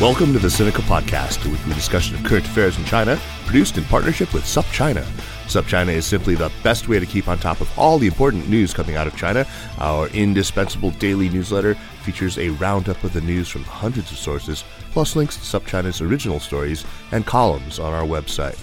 Welcome to the Sinica Podcast, a weekly discussion of current affairs in China, produced in partnership with SupChina. SupChina is simply the best way to keep on top of all the important news coming out of China. Our indispensable daily newsletter features a roundup of the news from hundreds of sources, plus links to SupChina's original stories and columns on our website.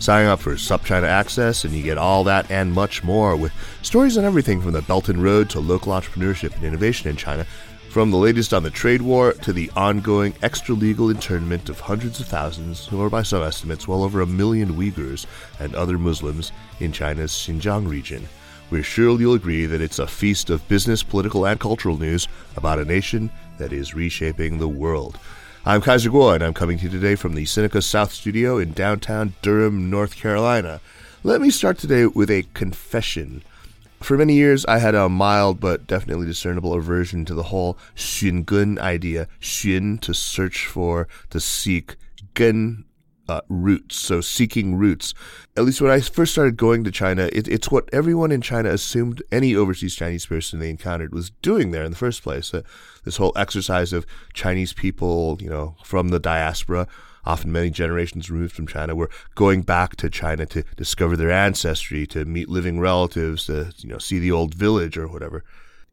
Sign up for SupChina Access and you get all that and much more with stories on everything from the Belt and Road to local entrepreneurship and innovation in China from the latest on the trade war to the ongoing extra legal internment of hundreds of thousands, or by some estimates, well over a million Uyghurs and other Muslims in China's Xinjiang region. We're sure you'll agree that it's a feast of business, political, and cultural news about a nation that is reshaping the world. I'm Kaiser Kuo, and I'm coming to you today from the Sinica South Studio in downtown Durham, North Carolina. Let me start today with a confession. For many years, I had a mild but definitely discernible aversion to the whole xun idea. Xun, to search for, to seek. Gen, uh, roots, so seeking roots. At least when I first started going to China, it, it's what everyone in China assumed any overseas Chinese person they encountered was doing there in the first place. Uh, this whole exercise of Chinese people, you know, from the diaspora often many generations removed from China, were going back to China to discover their ancestry, to meet living relatives, to you know see the old village or whatever.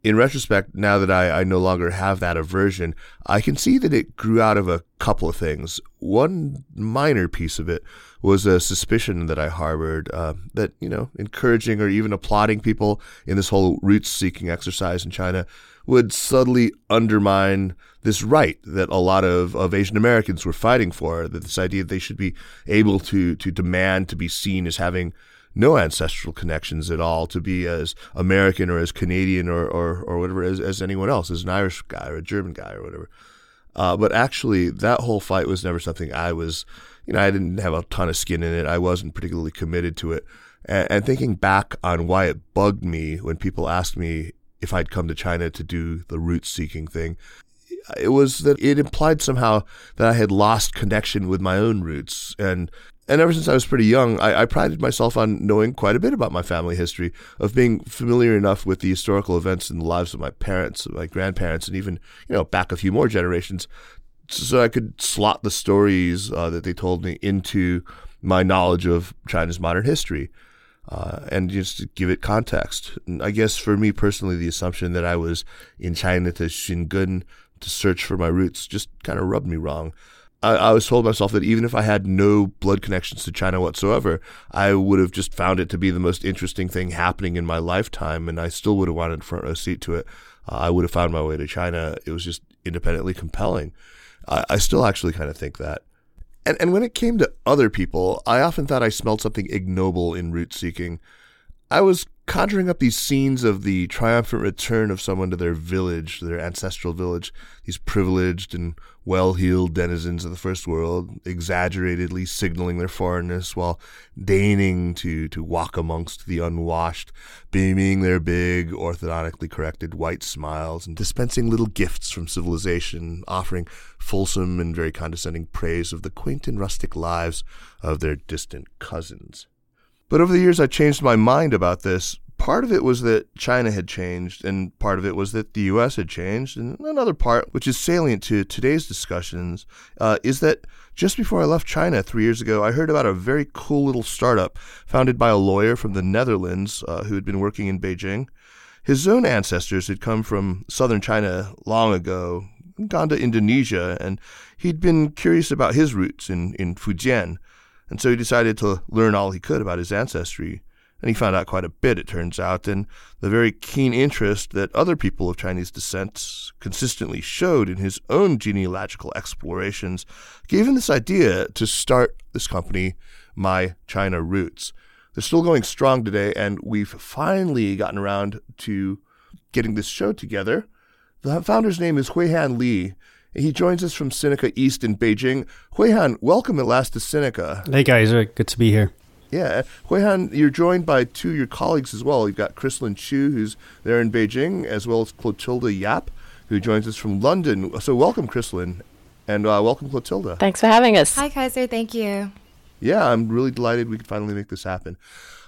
In retrospect, now that I, I no longer have that aversion, I can see that it grew out of a couple of things. One minor piece of it was a suspicion that I harbored uh, that, you know, encouraging or even applauding people in this whole roots seeking exercise in China would subtly undermine this right that a lot of, of Asian Americans were fighting for, that this idea that they should be able to, to demand to be seen as having no ancestral connections at all, to be as American or as Canadian or, or, or whatever as, as anyone else, as an Irish guy or a German guy or whatever. Uh, but actually, that whole fight was never something I was, you know, I didn't have a ton of skin in it. I wasn't particularly committed to it. And, and thinking back on why it bugged me when people asked me if I'd come to China to do the root seeking thing. It was that it implied somehow that I had lost connection with my own roots. And and ever since I was pretty young, I, I, prided myself on knowing quite a bit about my family history, of being familiar enough with the historical events in the lives of my parents, my grandparents, and even you know back a few more generations, so I could slot the stories uh, that they told me into my knowledge of China's modern history uh, and just to give it context. And I guess for me personally, the assumption that I was in China to Xungen to search for my roots just kind of rubbed me wrong. I, I, was told myself that even if I had no blood connections to China whatsoever, I would have just found it to be the most interesting thing happening in my lifetime, and I still would have wanted front row seat to it. Uh, I would have found my way to China. It was just independently compelling. I, I still actually kind of think that. And, and when it came to other people, I often thought I smelled something ignoble in root seeking. I was conjuring up these scenes of the triumphant return of someone to their village, their ancestral village, these privileged and well heeled denizens of the first world, exaggeratedly signaling their foreignness while deigning to, to walk amongst the unwashed, beaming their big, orthodontically corrected white smiles, and dispensing little gifts from civilization, offering fulsome and very condescending praise of the quaint and rustic lives of their distant cousins. But over the years, I changed my mind about this. Part of it was that China had changed, and part of it was that the U.S. had changed. And another part, which is salient to today's discussions, uh, is that just before I left China three years ago, I heard about a very cool little startup founded by a lawyer from the Netherlands uh, who had been working in Beijing. His own ancestors had come from southern China long ago, gone to Indonesia, and he'd been curious about his roots in, in Fujian. And so he decided to learn all he could about his ancestry. And he found out quite a bit, it turns out, and the very keen interest that other people of Chinese descent consistently showed in his own genealogical explorations gave him this idea to start this company, My China Roots. They're still going strong today, and we've finally gotten around to getting this show together. The founder's name is Huihan Lie, he joins us from Sinica East in Beijing. Huihan, welcome at last to Sinica. Hey guys, good to be here. Yeah, Huihan, you're joined by two of your colleagues as well. You've got Chrislyn Choo, who's there in Beijing, as well as Clotilde Yap, who joins us from London. So welcome, Chrislyn, and uh, welcome, Clotilde. Thanks for having us. Hi, Kaiser. Thank you. Yeah, I'm really delighted we could finally make this happen.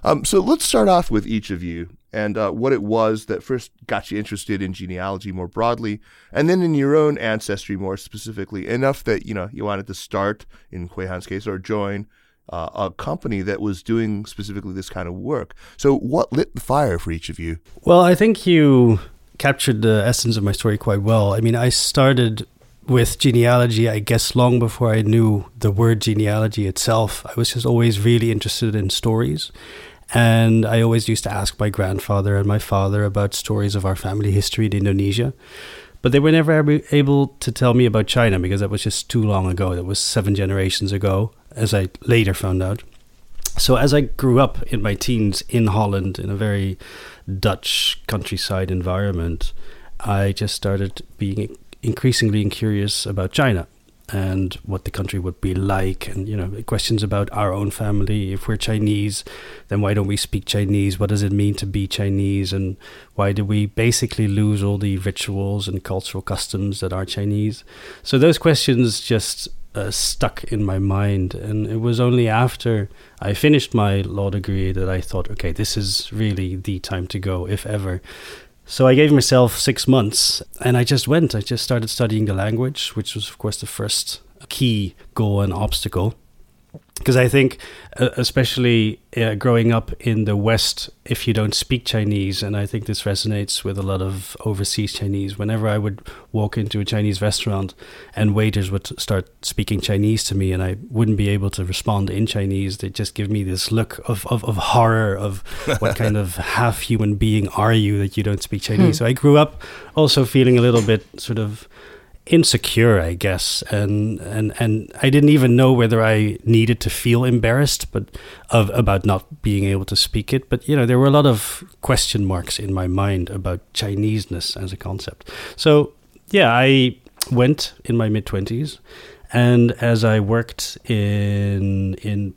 Um, so let's start off with each of you and uh, what it was that first got you interested in genealogy more broadly, and then in your own ancestry more specifically, enough that you know you wanted to start, in Huihan's case, or join uh, a company that was doing specifically this kind of work. So, what lit the fire for each of you? Well, I think you captured the essence of my story quite well. I mean, I started with genealogy, I guess, long before I knew the word genealogy itself. I was just always really interested in stories. And I always used to ask my grandfather and my father about stories of our family history in Indonesia. But they were never able to tell me about China because that was just too long ago. That was seven generations ago, as I later found out. So, as I grew up in my teens in Holland in a very Dutch countryside environment, I just started being increasingly curious about China and what the country would be like and you know questions about our own family. If we're chinese then why don't we speak chinese? What does it mean to be chinese? And why do we basically lose all the rituals and cultural customs that are chinese? So those questions just uh, stuck in my mind. And it was only after i finished my law degree that i thought okay this is really the time to go if ever so I gave myself six months and I just went. I just started studying the language, which was, of course, the first key goal and obstacle because I think, uh, especially uh, growing up in the West, if you don't speak Chinese, and I think this resonates with a lot of overseas Chinese. Whenever I would walk into a Chinese restaurant, and waiters would start speaking Chinese to me, and I wouldn't be able to respond in Chinese, they just give me this look of of, of horror of what kind of half human being are you that you don't speak Chinese. Hmm. So I grew up also feeling a little bit sort of insecure, I guess, and and and I didn't even know whether I needed to feel embarrassed, but of about not being able to speak it. But you know, there were a lot of question marks in my mind about Chineseness as a concept. So yeah, I went in my mid twenties, and as I worked in in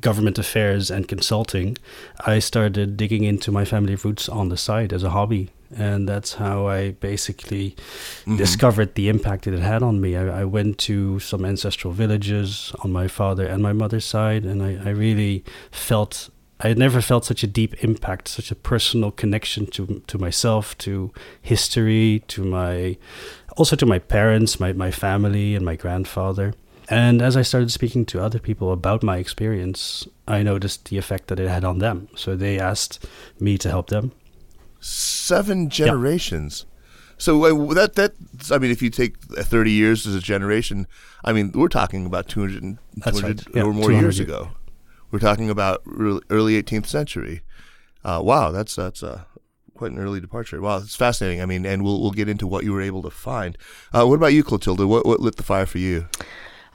government affairs and consulting, I started digging into my family roots on the side as a hobby and that's how I basically mm-hmm. discovered the impact that it had on me. I, I, went to some ancestral villages on my father and my mother's side, and I, I, really felt I had never felt such a deep impact, such a personal connection to to myself, to history, to my also to my parents, my my family, and my grandfather. And as I started speaking to other people about my experience, I noticed the effect that it had on them. So they asked me to help them seven generations. So that that I mean, if you take thirty years as a generation, I mean, we're talking about 200, 200 right. yeah, or more years ago. We're talking about early 18th century. Uh, wow, that's that's uh, quite an early departure. Wow, it's fascinating. I mean, and we'll we'll get into what you were able to find. Uh, what about you, Clotilde? What what lit the fire for you?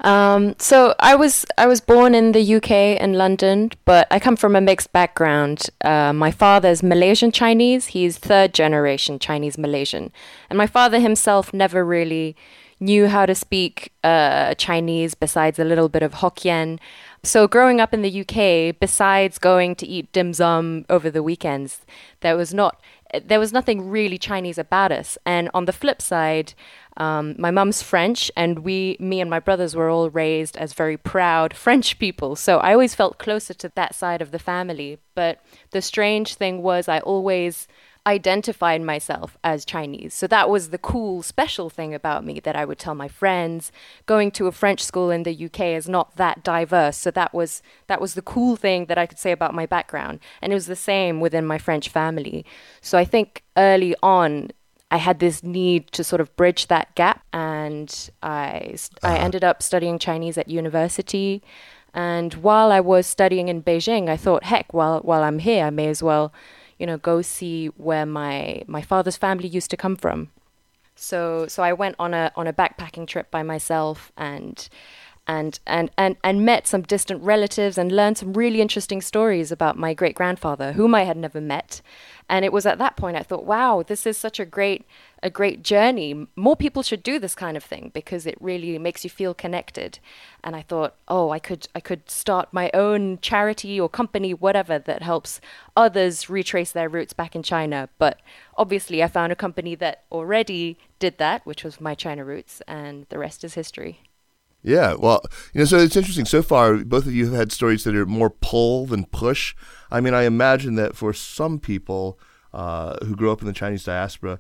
Um, so I was I was born in the UK in London, but I come from a mixed background. Uh, my father's Malaysian Chinese; he's third generation Chinese Malaysian, and my father himself never really knew how to speak uh, Chinese besides a little bit of Hokkien. So growing up in the UK, besides going to eat dim sum over the weekends, there was not there was nothing really Chinese about us. And on the flip side, um, my mum's French, and we, me and my brothers, were all raised as very proud French people. So I always felt closer to that side of the family. But the strange thing was, I always identified myself as Chinese. So that was the cool, special thing about me that I would tell my friends. Going to a French school in the UK is not that diverse. So that was that was the cool thing that I could say about my background. And it was the same within my French family. So I think early on I had this need to sort of bridge that gap, and I uh-huh. I ended up studying Chinese at university. And while I was studying in Beijing, I thought, heck, while while I'm here, I may as well you know, go see where my my father's family used to come from. So so I went on a on a backpacking trip by myself and and and and and met some distant relatives and learned some really interesting stories about my great grandfather whom I had never met and it was at that point I thought, wow, this is such a great a great journey. More people should do this kind of thing because it really makes you feel connected. And I thought, oh, I could I could start my own charity or company, whatever that helps others retrace their roots back in China. But obviously, I found a company that already did that, which was my China Roots, and the rest is history. Yeah, well, you know, so it's interesting. So far, both of you have had stories that are more pull than push. I mean, I imagine that for some people uh, who grow up in the Chinese diaspora,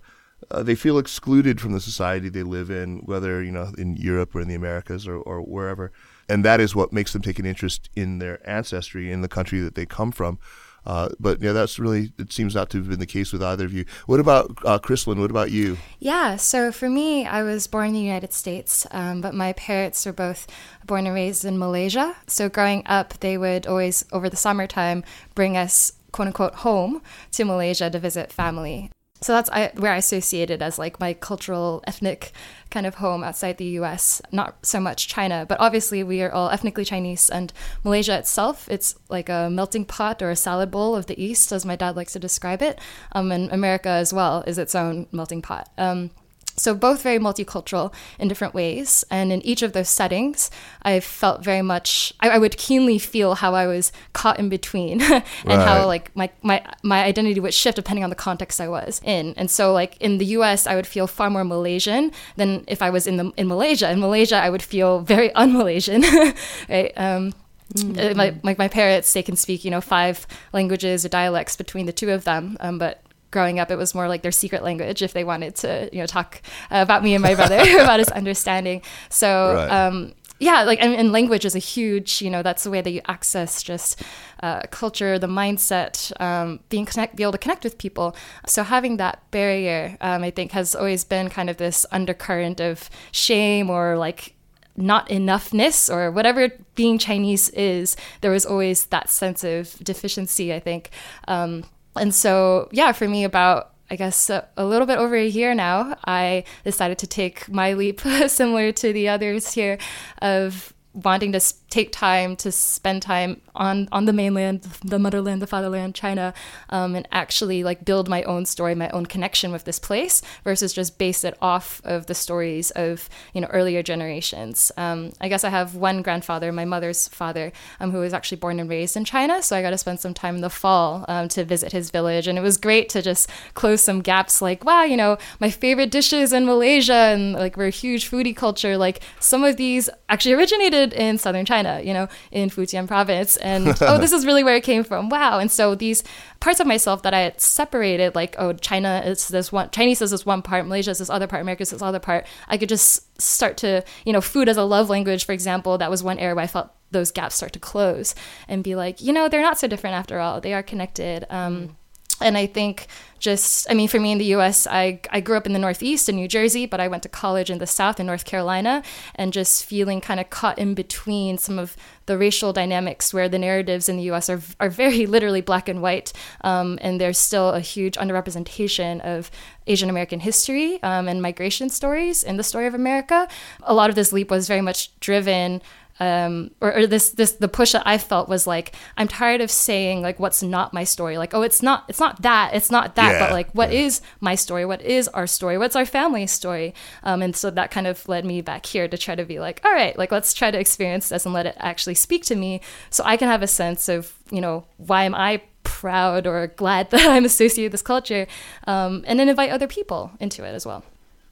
uh, they feel excluded from the society they live in, whether you know in Europe or in the Americas or, or wherever, and that is what makes them take an interest in their ancestry in the country that they come from. Uh, but yeah, that's really it seems not to have been the case with either of you. What about uh, Chrislyn? What about you? Yeah, so for me, I was born in the United States, um, but my parents were both born and raised in Malaysia. So growing up, they would always over the summertime bring us quote unquote home to Malaysia to visit family. So that's I, where I associate it as like my cultural, ethnic kind of home outside the US, not so much China. But obviously, we are all ethnically Chinese, and Malaysia itself, it's like a melting pot or a salad bowl of the East, as my dad likes to describe it. Um, and America as well is its own melting pot. Um, so both very multicultural in different ways and in each of those settings i felt very much i, I would keenly feel how i was caught in between and right. how like my, my my identity would shift depending on the context i was in and so like in the us i would feel far more malaysian than if i was in the in malaysia in malaysia i would feel very un-malaysian right um, Mm-hmm. My, like my parents, they can speak, you know, five languages or dialects between the two of them. Um, but growing up, it was more like their secret language if they wanted to, you know, talk uh, about me and my brother about his understanding. So, right. um, yeah, like and, and, language is a huge, you know, that's the way that you access just uh, culture, the mindset, um, being connect, be able to connect with people. So having that barrier, um, I think, has always been kind of this undercurrent of shame or like not enoughness or whatever being Chinese is. There was always that sense of deficiency. I think. Um, and so, yeah, for me, about I guess a, a, little bit over a year now, I decided to take my leap, similar to the others here, of wanting to take time to spend time on on the mainland, the motherland, the fatherland, China, um, and actually like build my own story, my own connection with this place, versus just base it off of the stories of you know earlier generations. Um, I guess I have one grandfather, my mother's father, um, who was actually born and raised in China, so I got to spend some time in the fall um, to visit his village, and it was great to just close some gaps. Like wow, you know my favorite dishes in Malaysia, and like we're a huge foodie culture. Like some of these actually originated in southern China China, you know, in Fujian province. And oh, this is really where it came from. Wow. And so these parts of myself that I had separated, like, oh, China is this one, Chinese is this one part, Malaysia is this other part, America is this other part, I could just start to, you know, food as a love language, for example, that was one area where I felt those gaps start to close and be like, you know, they're not so different after all. They are connected. Um, mm and I think just, I mean, for me in the US, I, I grew up in the Northeast in New Jersey, but I went to college in the South in North Carolina, and just feeling kind of caught in between some of the racial dynamics where the narratives in the US are, are very literally black and white, um, and there's still a huge underrepresentation of Asian American history um, and migration stories in the story of America. A lot of this leap was very much driven um, or, or, this this the push that I felt was like I'm tired of saying like what's not my story like oh it's not it's not that it's not that yeah, but like what yeah. is my story what is our story what's our family story um, and so that kind of led me back here to try to be like all right like let's try to experience this and let it actually speak to me so I can have a sense of you know why am I proud or glad that I'm associated with this culture um, and then invite other people into it as well.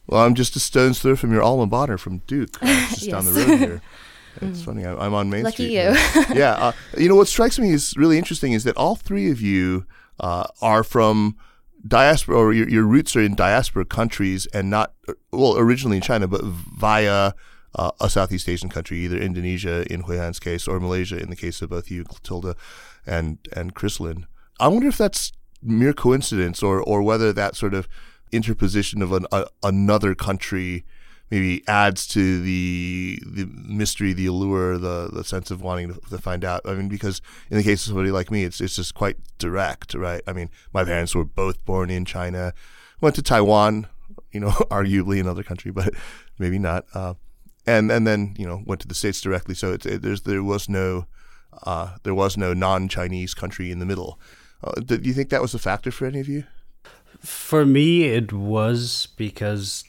Well, I'm just a stone's throw from your alma mater from Duke, just down the road here. It's mm. funny. I, am on Main Lucky Street. you. yeah. Uh, you know what strikes me is really interesting is that all three of you uh, are from diaspora, or your, your, roots are in diaspora countries, and not well originally in China, but via uh, a Southeast Asian country, either Indonesia in Huihan's case or Malaysia in the case of both you, Clotilde, and and Chrislyn. I wonder if that's mere coincidence, or or whether that sort of interposition of an, a, another country maybe adds to the the mystery, the allure, the the sense of wanting to, to, find out. I mean, because in the case of somebody like me, it's it's just quite direct, right? I mean, my parents were both born in China, went to Taiwan, you know, arguably another country, but maybe not. Uh, and and then you know went to the states directly. So it, there's there was no uh, there was no non-Chinese country in the middle. Uh, do you think that was a factor for any of you? For me, it was because,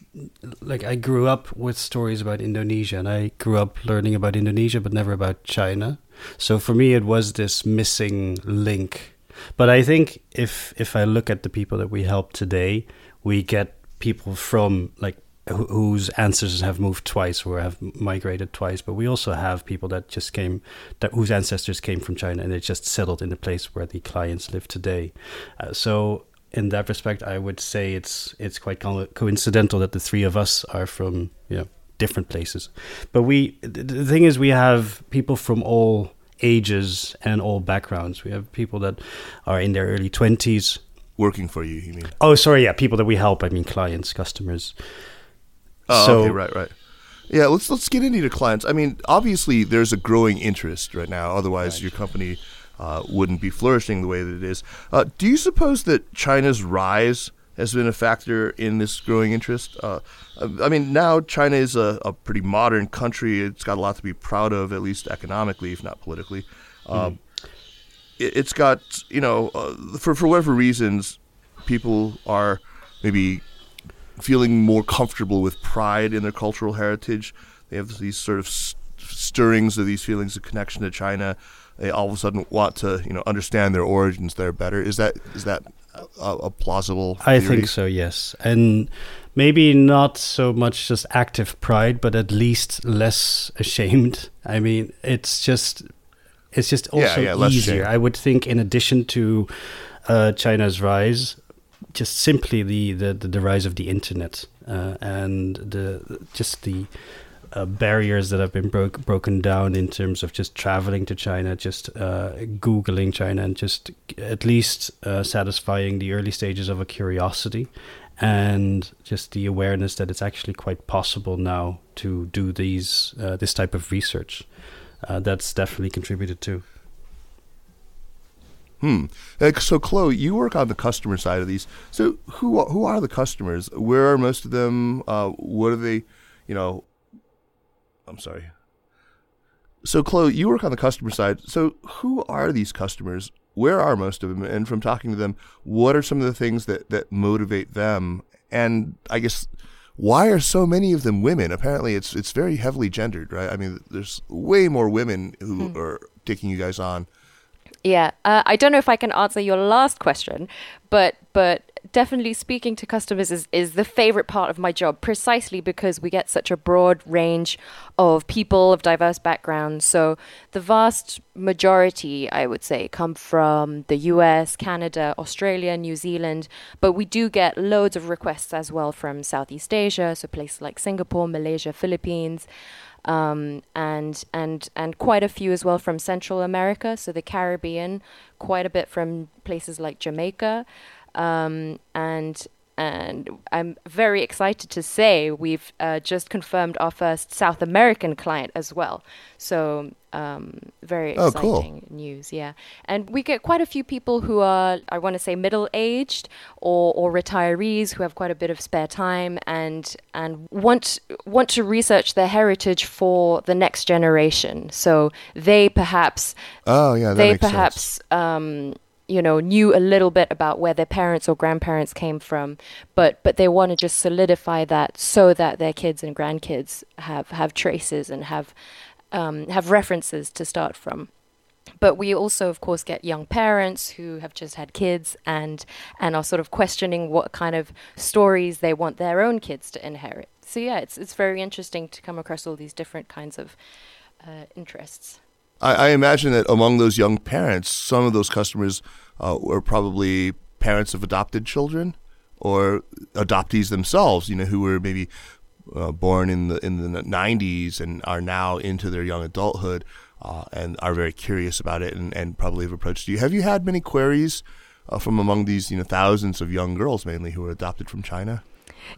like, I grew up with stories about Indonesia, and I grew up learning about Indonesia, but never about China. So for me, it was this missing link. But I think if if I look at the people that we help today, we get people from like wh- whose ancestors have moved twice or have migrated twice, but we also have people that just came, that whose ancestors came from China and they just settled in the place where the clients live today. Uh, so in that respect, I would say it's it's quite co- coincidental that the three of us are from you know different places. But we the thing is, we have people from all ages and all backgrounds. We have people that are in their early twenties working for you. You mean? Oh, sorry, yeah, people that we help. I mean, clients, customers. Oh, so, okay, right, right. Yeah, let's let's get into the clients. I mean, obviously, there's a growing interest right now. Otherwise, right. your company uh, wouldn't be flourishing the way that it is. Uh, do you suppose that China's rise has been a factor in this growing interest? Uh, I mean, now China is a, a, pretty modern country. It's got a lot to be proud of, at least economically, if not politically. Mm. It, has got, you know, uh, for for whatever reasons, people are maybe feeling more comfortable with pride in their cultural heritage. They have these sort of stirrings of these feelings of connection to China they all of a sudden want to you know understand their origins there better. Is that is that a, a plausible? Theory? I think so. Yes, and maybe not so much just active pride, but at least less ashamed. I mean, it's just it's just also yeah, yeah, easier. I would think, in addition to uh, China's rise, just simply the, the, the, rise of the internet uh, and the just the uh, barriers that have been broke, broken down in terms of just traveling to China, just uh, Googling China, and just at least uh, satisfying the early stages of a curiosity and just the awareness that it's actually quite possible now to do these uh, this type of research. Uh, that's definitely contributed to. Hmm. Uh, so, Chloe, you work on the customer side of these. So, who who are the customers? Where are most of them? what are they? You know, I'm sorry. So, Chloe, you work on the customer side. So, who are these customers? Where are most of them? And from talking to them, what are some of the things that, that motivate them? And I guess, why are so many of them women? Apparently, it's it's very heavily gendered, right? I mean, there's way more women who hmm. are taking you guys on. Yeah, uh, I don't know if I can answer your last question, but but definitely speaking to customers is, is the favorite part of my job precisely because we get such a broad range of people of diverse backgrounds. So the vast majority, I would say, come from the US, Canada, Australia, New Zealand, but we do get loads of requests as well from Southeast Asia, so places like Singapore, Malaysia, Philippines. Um, and and and quite a few as well from Central America, so the Caribbean, quite a bit from places like Jamaica, um, and and I'm very excited to say we've uh, just confirmed our first South American client as well. So um, very oh, exciting cool. news, yeah. And we get quite a few people who are, I want to say, middle aged or, or retirees who have quite a bit of spare time and and want want to research their heritage for the next generation. So they perhaps, oh yeah, they perhaps. Um, you know knew a little bit about where their parents or grandparents came from but but they want to just solidify that so that their kids and grandkids have have traces and have um, have references to start from. But we also of course get young parents who have just had kids and and are sort of questioning what kind of stories they want their own kids to inherit. So yeah it's it's very interesting to come across all these different kinds of uh, interests I, I, imagine that among those young parents, some of those customers uh, were probably parents of adopted children or adoptees themselves, you know, who were maybe uh, born in the in the 90s and are now into their young adulthood uh, and are very curious about it and, and probably have approached you. Have you had many queries uh, from among these you know thousands of young girls mainly who were adopted from China?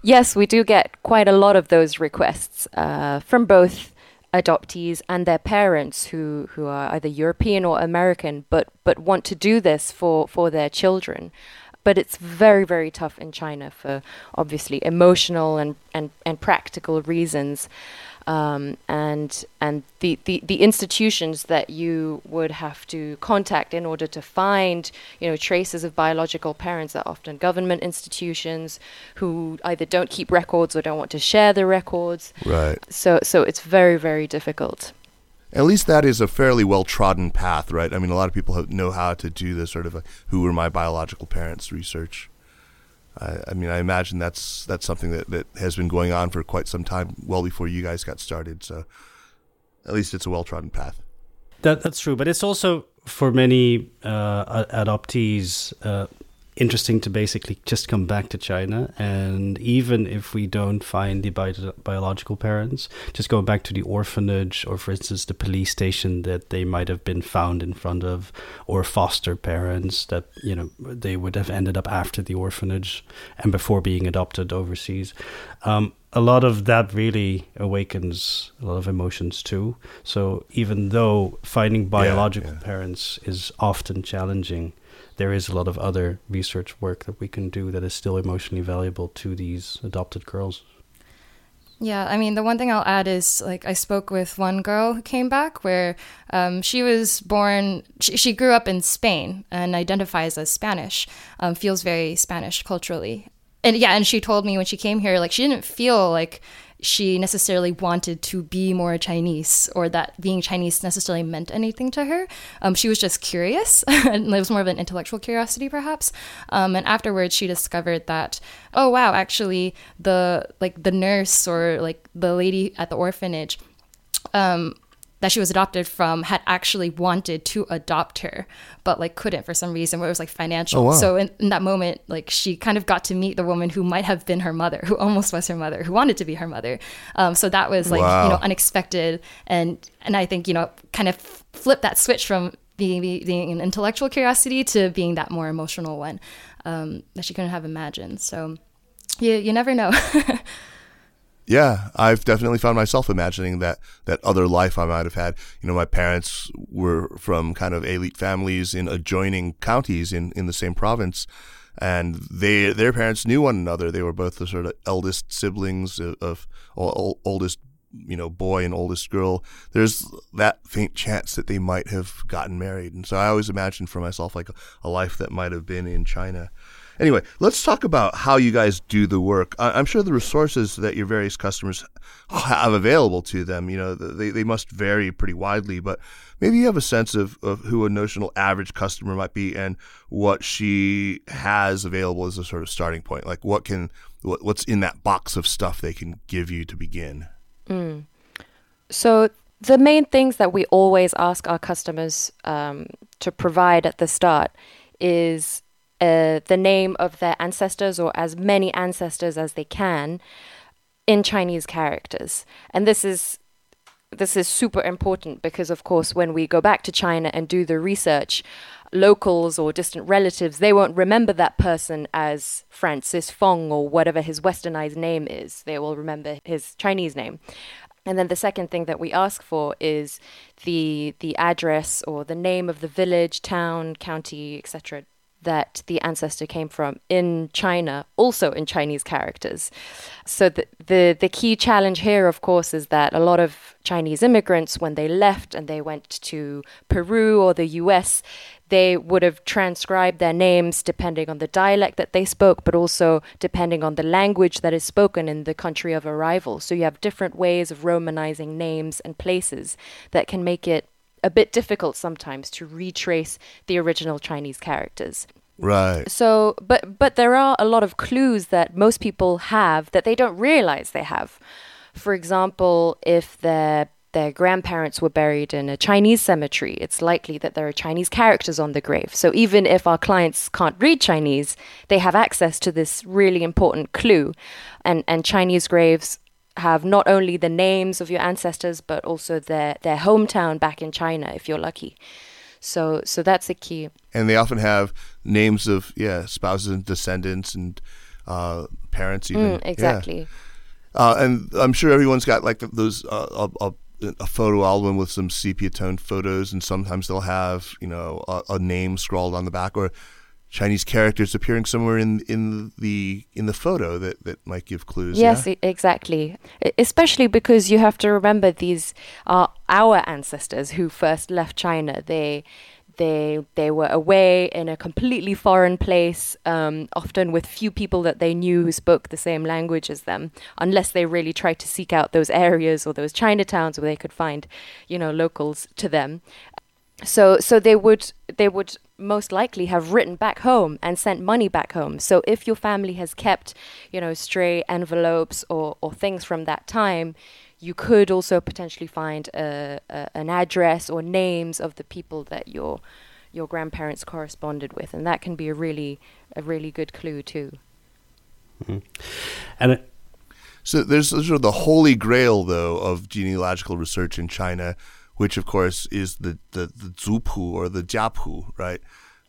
Yes, we do get quite a lot of those requests uh, from both adoptees and their parents who, who are either European or American but, but want to do this for, for their children. But it's very, very tough in China for obviously emotional and, and, and practical reasons um, and and the, the, the institutions that you would have to contact in order to find you know traces of biological parents are often government institutions who either don't keep records or don't want to share the records. Right. So so it's very very difficult. At least that is a fairly well trodden path, right? I mean, a lot of people have, know how to do this sort of a, who were my biological parents research. I, I, mean, I imagine that's that's something that, that has been going on for quite some time, well before you guys got started. So, at least it's a well trodden path. That that's true, but it's also for many uh, adoptees. Uh, interesting to basically just come back to China. And even if we don't find the bi- biological parents, just going back to the orphanage or, for instance, the police station that they might have been found in front of, or foster parents that, you know, they would have ended up after the orphanage and before being adopted overseas. Um, a lot of that really awakens a lot of emotions too. So even though finding biological yeah, yeah. parents is often challenging, there is a lot of other research work that we can do that is still emotionally valuable to these adopted girls. Yeah, I mean, the one thing I'll add is like I spoke with one girl who came back where um, she was born, she, she, grew up in Spain and identifies as Spanish, um, feels very Spanish culturally. And yeah, and she told me when she came here, like she didn't feel like she necessarily wanted to be more Chinese or that being Chinese necessarily meant anything to her. Um, she was just curious, and it was more of an intellectual curiosity, perhaps. Um, and afterwards, she discovered that, oh wow, actually, the like the nurse or like the lady at the orphanage. Um, that she was adopted from had actually wanted to adopt her, but like couldn't for some reason, where it was like financial. Oh, wow. So in, in, that moment, like she kind of got to meet the woman who might have been her mother, who almost was her mother, who wanted to be her mother. Um, so that was like wow. you know unexpected, and and I think you know kind of flipped that switch from being being an intellectual curiosity to being that more emotional one um, that she couldn't have imagined. So you you never know. Yeah, I've definitely found myself imagining that that other life I might have had. You know, my parents were from kind of elite families in adjoining counties in, in the same province, and they their parents knew one another. They were both the sort of eldest siblings of, of oldest you know boy and oldest girl. There's that faint chance that they might have gotten married, and so I always imagined for myself like a, a life that might have been in China. Anyway, let's talk about how you guys do the work. I'm sure the resources that your various customers have available to them, you know, they, they must vary pretty widely, but maybe you have a sense of, of who a notional average customer might be and what she has available as a sort of starting point. Like what can, what, what's in that box of stuff they can give you to begin? Mm. So the main things that we always ask our customers um, to provide at the start is uh, the name of their ancestors or as many ancestors as they can in Chinese characters. And this is this is super important because of course when we go back to China and do the research locals or distant relatives they won't remember that person as Francis Fong or whatever his westernized name is they will remember his Chinese name and then the second thing that we ask for is the the address or the name of the village, town, county, etc that the ancestor came from in China, also in Chinese characters. So the, the, the key challenge here, of course, is that a lot of Chinese immigrants, when they left and they went to Peru or the US, they would have transcribed their names depending on the dialect that they spoke, but also depending on the language that is spoken in the country of arrival. So you have different ways of romanizing names and places that can make it a bit difficult sometimes to retrace the original Chinese characters. Right. So, but but there are a lot of clues that most people have that they don't realize they have. For example, if their their grandparents were buried in a Chinese cemetery, it's likely that there are Chinese characters on the grave. So even if our clients can't read Chinese, they have access to this really important clue. And and Chinese graves have not only the names of your ancestors but also their their hometown back in China if you're lucky. So so that's the key. And they often have names of yeah spouses and descendants and uh, parents even mm, exactly. Yeah. Uh, and I'm sure everyone's got like those uh, a, a, a, photo album with some sepia toned photos, and sometimes they'll have you know a, a name scrawled on the back or Chinese characters appearing somewhere in in the in the photo that that might give clues. Yes, yeah? exactly. Especially because you have to remember these are our ancestors who first left China. They they they were away in a completely foreign place, um, often with few people that they knew who spoke the same language as them, unless they really tried to seek out those areas or those Chinatowns where they could find, you know, locals to them so so they would they would most likely have written back home and sent money back home. So if your family has kept, you know, stray envelopes or, or things from that time, you could also potentially find a, a, an address or names of the people that your your grandparents corresponded with, and that can be a really a really good clue too. Mm-hmm. And it, so there's sort of the holy grail though of genealogical research in China which of course is the the, the Zupu or the Jiapu, right?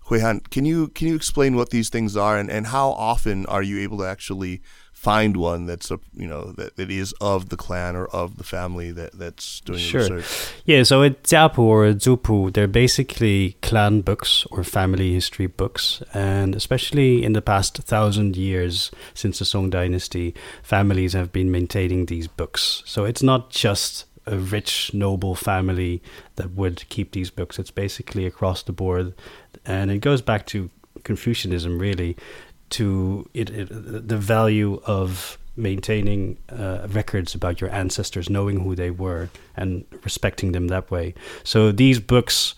Huihan, can you can you explain what these things are and, and how often are you able to actually find one that's a you know that, that is of the clan or of the family that, that's doing sure. research? Yeah, so a Jiapu or a Zupu, they're basically clan books or family history books, and especially in the past thousand years since the Song Dynasty, families have been maintaining these books. So it's not just a rich noble family that would keep these books. It's basically across the board, and it goes back to Confucianism really, to it, it the value of maintaining uh, records about your ancestors, knowing who they were, and respecting them that way. So these books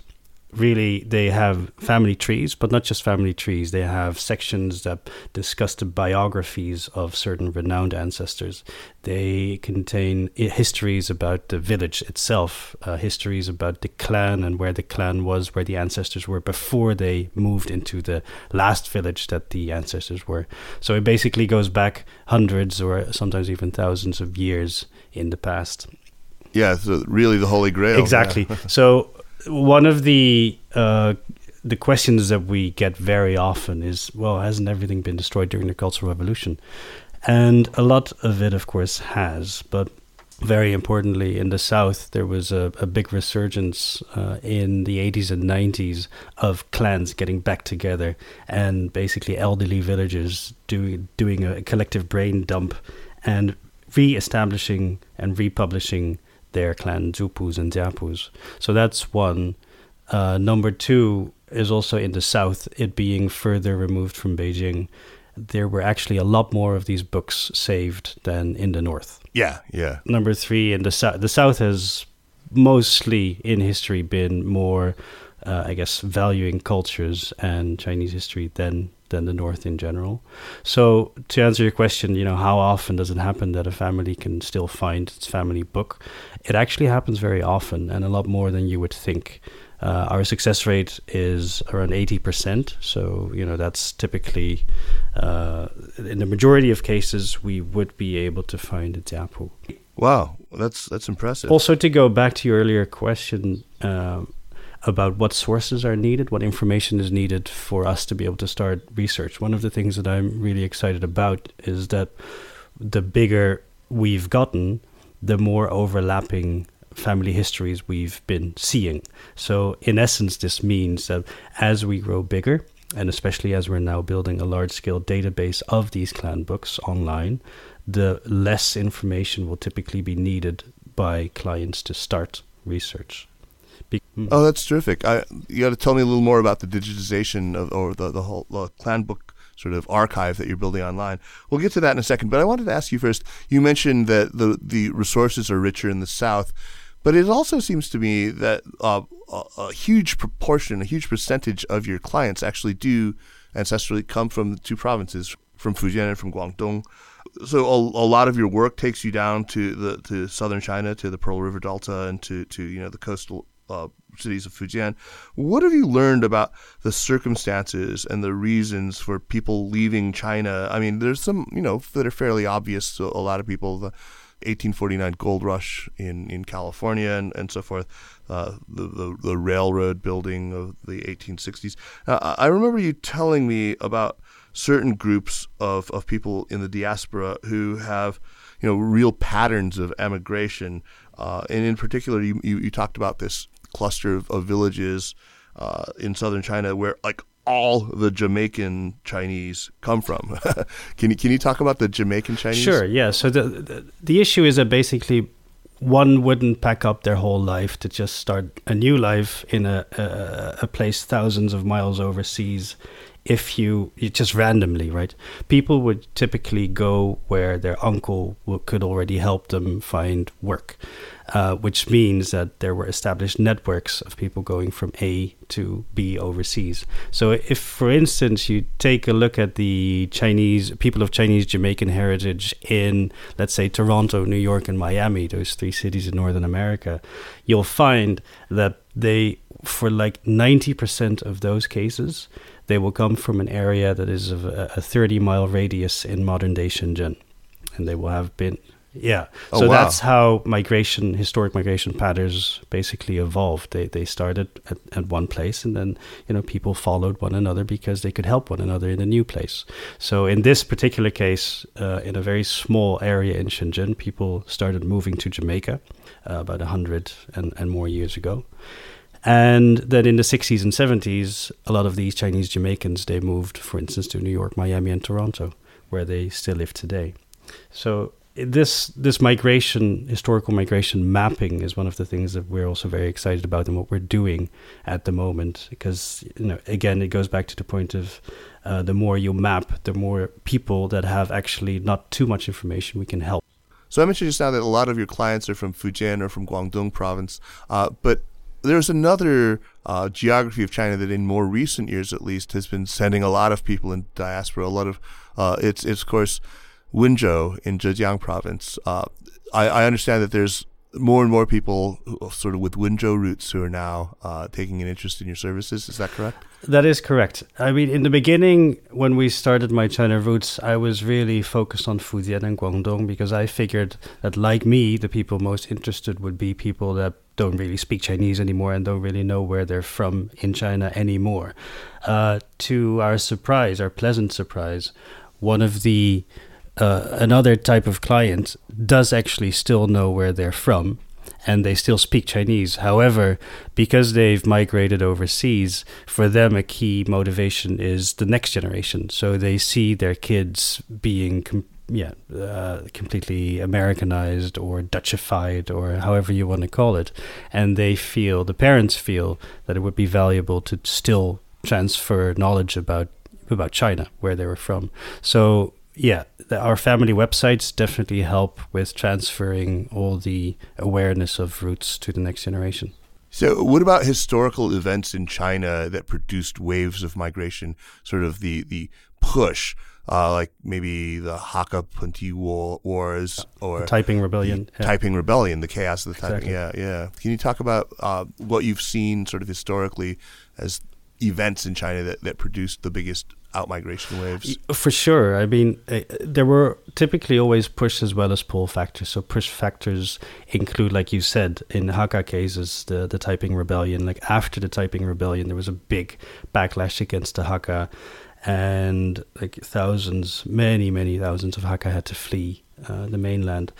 really they have family trees, but not just family trees. They have sections that discuss the biographies of certain renowned ancestors. They contain histories about the village itself, uh, histories about the clan and where the clan was, where the ancestors were before they moved into the last village that the ancestors were. So it basically goes back hundreds or sometimes even thousands of years in the past. Yeah, so really the holy grail. Exactly. Yeah. so one of the uh, the questions that we get very often is, well, hasn't everything been destroyed during the Cultural Revolution? And a lot of it, of course, has. But very importantly, in the South, there was a, a big resurgence uh, in the 80s and 90s of clans getting back together and basically elderly villagers doing doing a collective brain dump and re-establishing and republishing their clan Zupus and Jiapus. So that's one. Uh, number two is also in the south, it being further removed from Beijing. There were actually a lot more of these books saved than in the north. Yeah, yeah. Number three, in the south, the south has mostly in history been more, uh, I guess, valuing cultures and Chinese history than than the north in general. So to answer your question, you know, how often does it happen that a family can still find its family book? It actually happens very often and a lot more than you would think. Uh, our success rate is around 80%. So, you know, that's typically, uh, in the majority of cases, we would be able to find a Jiapu. Wow, that's that's impressive. Also, to go back to your earlier question, um, about what sources are needed, what information is needed for us to be able to start research. One of the things that I'm really excited about is that the bigger we've gotten, the more overlapping family histories we've been seeing. So, in essence, this means that as we grow bigger, and especially as we're now building a large scale database of these clan books online, the less information will typically be needed by clients to start research. Hmm. oh, that's terrific. I, you got to tell me a little more about the digitization of or the the whole the clan book sort of archive that you're building online. We'll get to that in a second, but I wanted to ask you first. You mentioned that the the resources are richer in the south, but it also seems to me that uh, a, a, huge proportion, a huge percentage of your clients actually do ancestrally come from the two provinces, from Fujian and from Guangdong. So a, a lot of your work takes you down to the to southern China, to the Pearl River Delta, and to to you know the coastal uh, cities of Fujian. What have you learned about the circumstances and the reasons for people leaving China? I mean, there's some, you know, that are fairly obvious to a lot of people. The 1849 gold rush in, in California and, and so forth, uh, the, the, the, railroad building of the 1860s. Uh, I remember you telling me about certain groups of, of people in the diaspora who have, you know, real patterns of emigration. Uh, and in particular, you, you, you talked about this cluster of, of villages uh, in southern China where like all the Jamaican Chinese come from. can you can you talk about the Jamaican Chinese? Sure. Yeah. So the, the the issue is that basically one wouldn't pack up their whole life to just start a new life in a a, a place thousands of miles overseas if you, just randomly, right? People would typically go where their uncle could already help them find work, uh, which means that there were established networks of people going from A to B overseas. So, if, for instance, you take a look at the Chinese people of Chinese Jamaican heritage in, let's say, Toronto, New York, and Miami, those three cities in Northern America, you'll find that they, for like 90% of those cases, they will come from an area that is of a, a 30 mile radius in modern day Shenzhen. And they will have been, yeah. Oh, so wow. that's how migration, historic migration patterns basically evolved. They, they started at, at one place and then, you know, people followed one another because they could help one another in a new place. So in this particular case, uh, in a very small area in Shenzhen, people started moving to Jamaica uh, about 100 and, and more years ago. And then in the 60s and 70s, a lot of these Chinese Jamaicans, they moved, for instance, to New York, Miami, and Toronto, where they still live today. So this this migration, historical migration mapping, is one of the things that we're also very excited about and what we're doing at the moment. Because you know, again, it goes back to the point of uh, the more you map, the more people that have actually not too much information we can help. So I mentioned just now that a lot of your clients are from Fujian or from Guangdong province, uh, but there's another uh, geography of China that, in more recent years at least, has been sending a lot of people in diaspora. A lot of uh, it's it's of course Wenzhou in Zhejiang province. Uh, I, I understand that there's more and more people sort of with Wenzhou roots who are now uh, taking an interest in your services. Is that correct? That is correct. I mean, in the beginning, when we started MyChinaRoots, I was really focused on Fujian and Guangdong because I figured that, like me, the people most interested would be people that don't really speak Chinese anymore and don't really know where they're from in China anymore. Uh, to our surprise, our pleasant surprise, one of the uh, another type of client does actually still know where they're from and they still speak Chinese. However, because they've migrated overseas, for them a key motivation is the next generation. So they see their kids being com- yeah, uh, completely Americanized or Dutchified or however you want to call it, and they feel the parents feel that it would be valuable to still transfer knowledge about about China, where they were from. So yeah, our family websites definitely help with transferring all the awareness of roots to the next generation. So, what about historical events in China that produced waves of migration? Sort of the the push, uh, like maybe the Hakka Punti War, Wars or the Taiping Rebellion. Yeah. Taiping Rebellion, the chaos of the Taiping. Exactly. Yeah, yeah. Can you talk about uh, what you've seen, sort of historically, as events in China that, that produced the biggest outmigration waves? For sure. I mean, uh, there were typically always push as well as pull factors. So push factors include, like you said, in Hakka cases, the the Taiping Rebellion. Like after the Taiping Rebellion, there was a big backlash against the Hakka, and like thousands, many many thousands of Hakka had to flee uh, the mainland.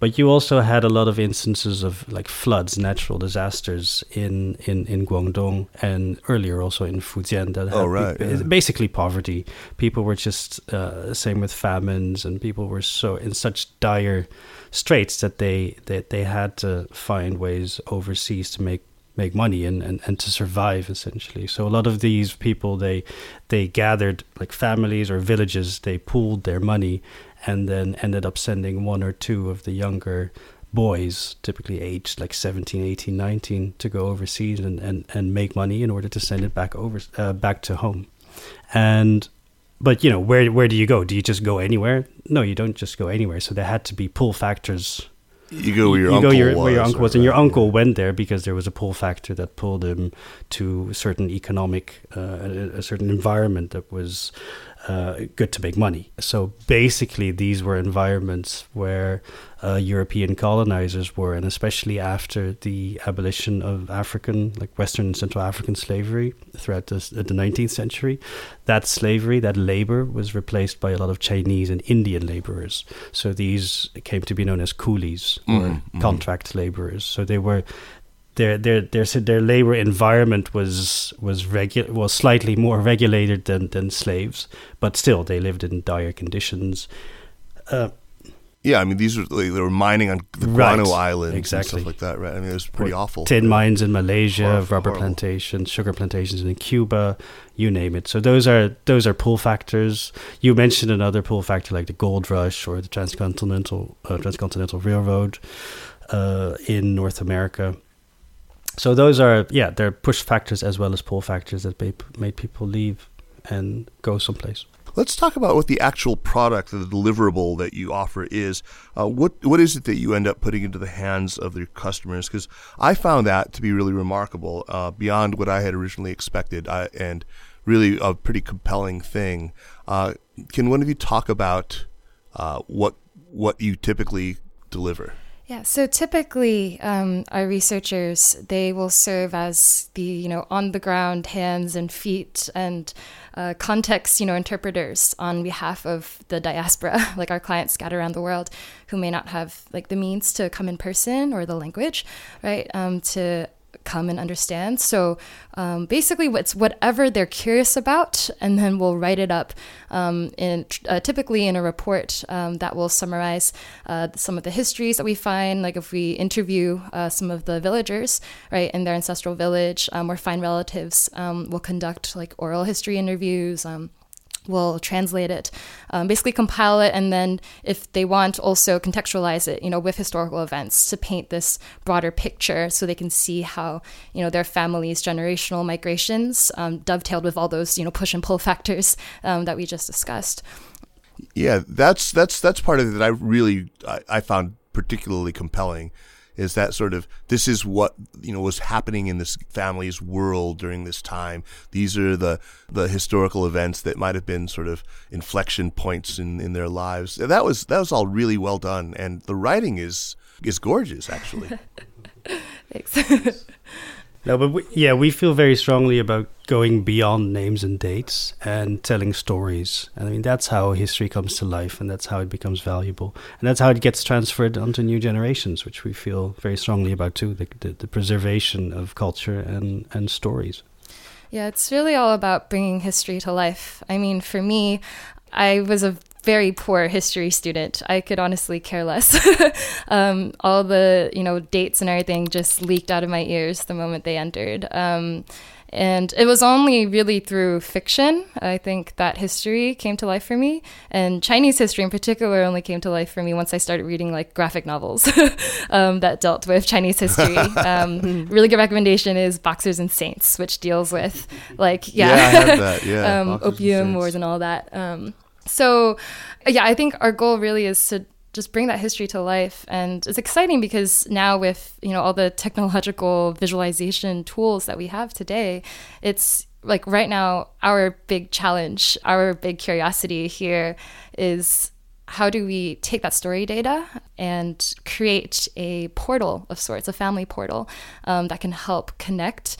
But you also had a lot of instances of like floods, natural disasters in, in, in Guangdong and earlier also in Fujian that had oh, right, yeah. basically poverty. People were just uh, same with famines, and people were so in such dire straits that they that they had to find ways overseas to make make money and, and, and to survive essentially. So a lot of these people they they gathered like families or villages, they pooled their money and then ended up sending one or two of the younger boys, typically aged like 17, 18, 19, to go overseas and, and, and make money in order to send it back over uh, back to home. And but you know, where where do you go? Do you just go anywhere? No, you don't just go anywhere. So there had to be pull factors you go where your you uncle go your, was. where your uncle was, and your uncle went there because there was a pull factor that pulled him to a certain economic, uh, a, a certain environment that was uh, good to make money. So basically, these were environments where uh, European colonizers were, and especially after the abolition of African, like Western and Central African slavery throughout this, uh, the 19th century, that slavery, that labor, was replaced by a lot of Chinese and Indian laborers. So these came to be known as coolies or mhm. contract laborers. So they were their their their their labor environment was was regu- was slightly more regulated than than slaves, but still they lived in dire conditions. Uh, Yeah, I mean these are like, they were mining on the Guano Right, Islands and exactly. stuff like that, right? I mean it was pretty awful. Tin mines in Malaysia, Horrible, rubber horrible. plantations, sugar plantations in Cuba, you name it. So those are those are pull factors. You mentioned another pull factor like the gold rush or the transcontinental uh, transcontinental railroad uh, in North America. So those are yeah, they're push factors as well as pull factors that made, people leave and go someplace. Let's talk about what the actual product, the deliverable that you offer is. Uh, what what is it that you end up putting into the hands of your customers? Because I found that to be really remarkable, uh, beyond what I had originally expected, I, and really a pretty compelling thing. Uh, can one of you talk about uh, what what you typically deliver? Yeah, so typically um, our researchers they will serve as the you know on the ground hands and feet and uh, context you know interpreters on behalf of the diaspora, like our clients scattered around the world who may not have like the means to come in person or the language, right? Um, to come and understand. So um, basically, it's whatever they're curious about, and then we'll write it up um, in uh, typically in a report um, that will summarize uh, some of the histories that we find. Like if we interview uh, some of the villagers, right, in their ancestral village, um, or find relatives, um, we'll conduct like oral history interviews. Um, we'll translate it, um, basically compile it, and then if they want, also contextualize it, you know, with historical events to paint this broader picture, so they can see how you know their families' generational migrations um, dovetailed with all those you know push and pull factors um, that we just discussed. Yeah, that's that's that's part of it that I really I, I found particularly compelling is that sort of this is what you know was happening in this family's world during this time. These are the the historical events that might have been sort of inflection points in, in their lives. That was that was all really well done, and the writing is is gorgeous actually. Thanks. No, but we, yeah, we feel very strongly about going beyond names and dates and telling stories. And I mean, that's how history comes to life, and that's how it becomes valuable, and that's how it gets transferred onto new generations, which we feel very strongly about too. The, the, the preservation of culture and and stories. Yeah, it's really all about bringing history to life. I mean, for me, I was a very poor history student. I could honestly care less. um, all the you know dates and everything just leaked out of my ears the moment they entered. Um, and it was only really through fiction, I think, that history came to life for me. And Chinese history in particular only came to life for me once I started reading like graphic novels um, that dealt with Chinese history. Um, really good recommendation is Boxers and Saints, which deals with like, yeah, Yeah, I have that, yeah, um, Boxers and opium wars and all that. So, yeah, I think our goal really is to just bring that history to life. And it's exciting because now with you know all the technological visualization tools that we have today it's like right now our big challenge our big curiosity here is how do we take that story data and create a portal of sorts a family portal um, that can help connect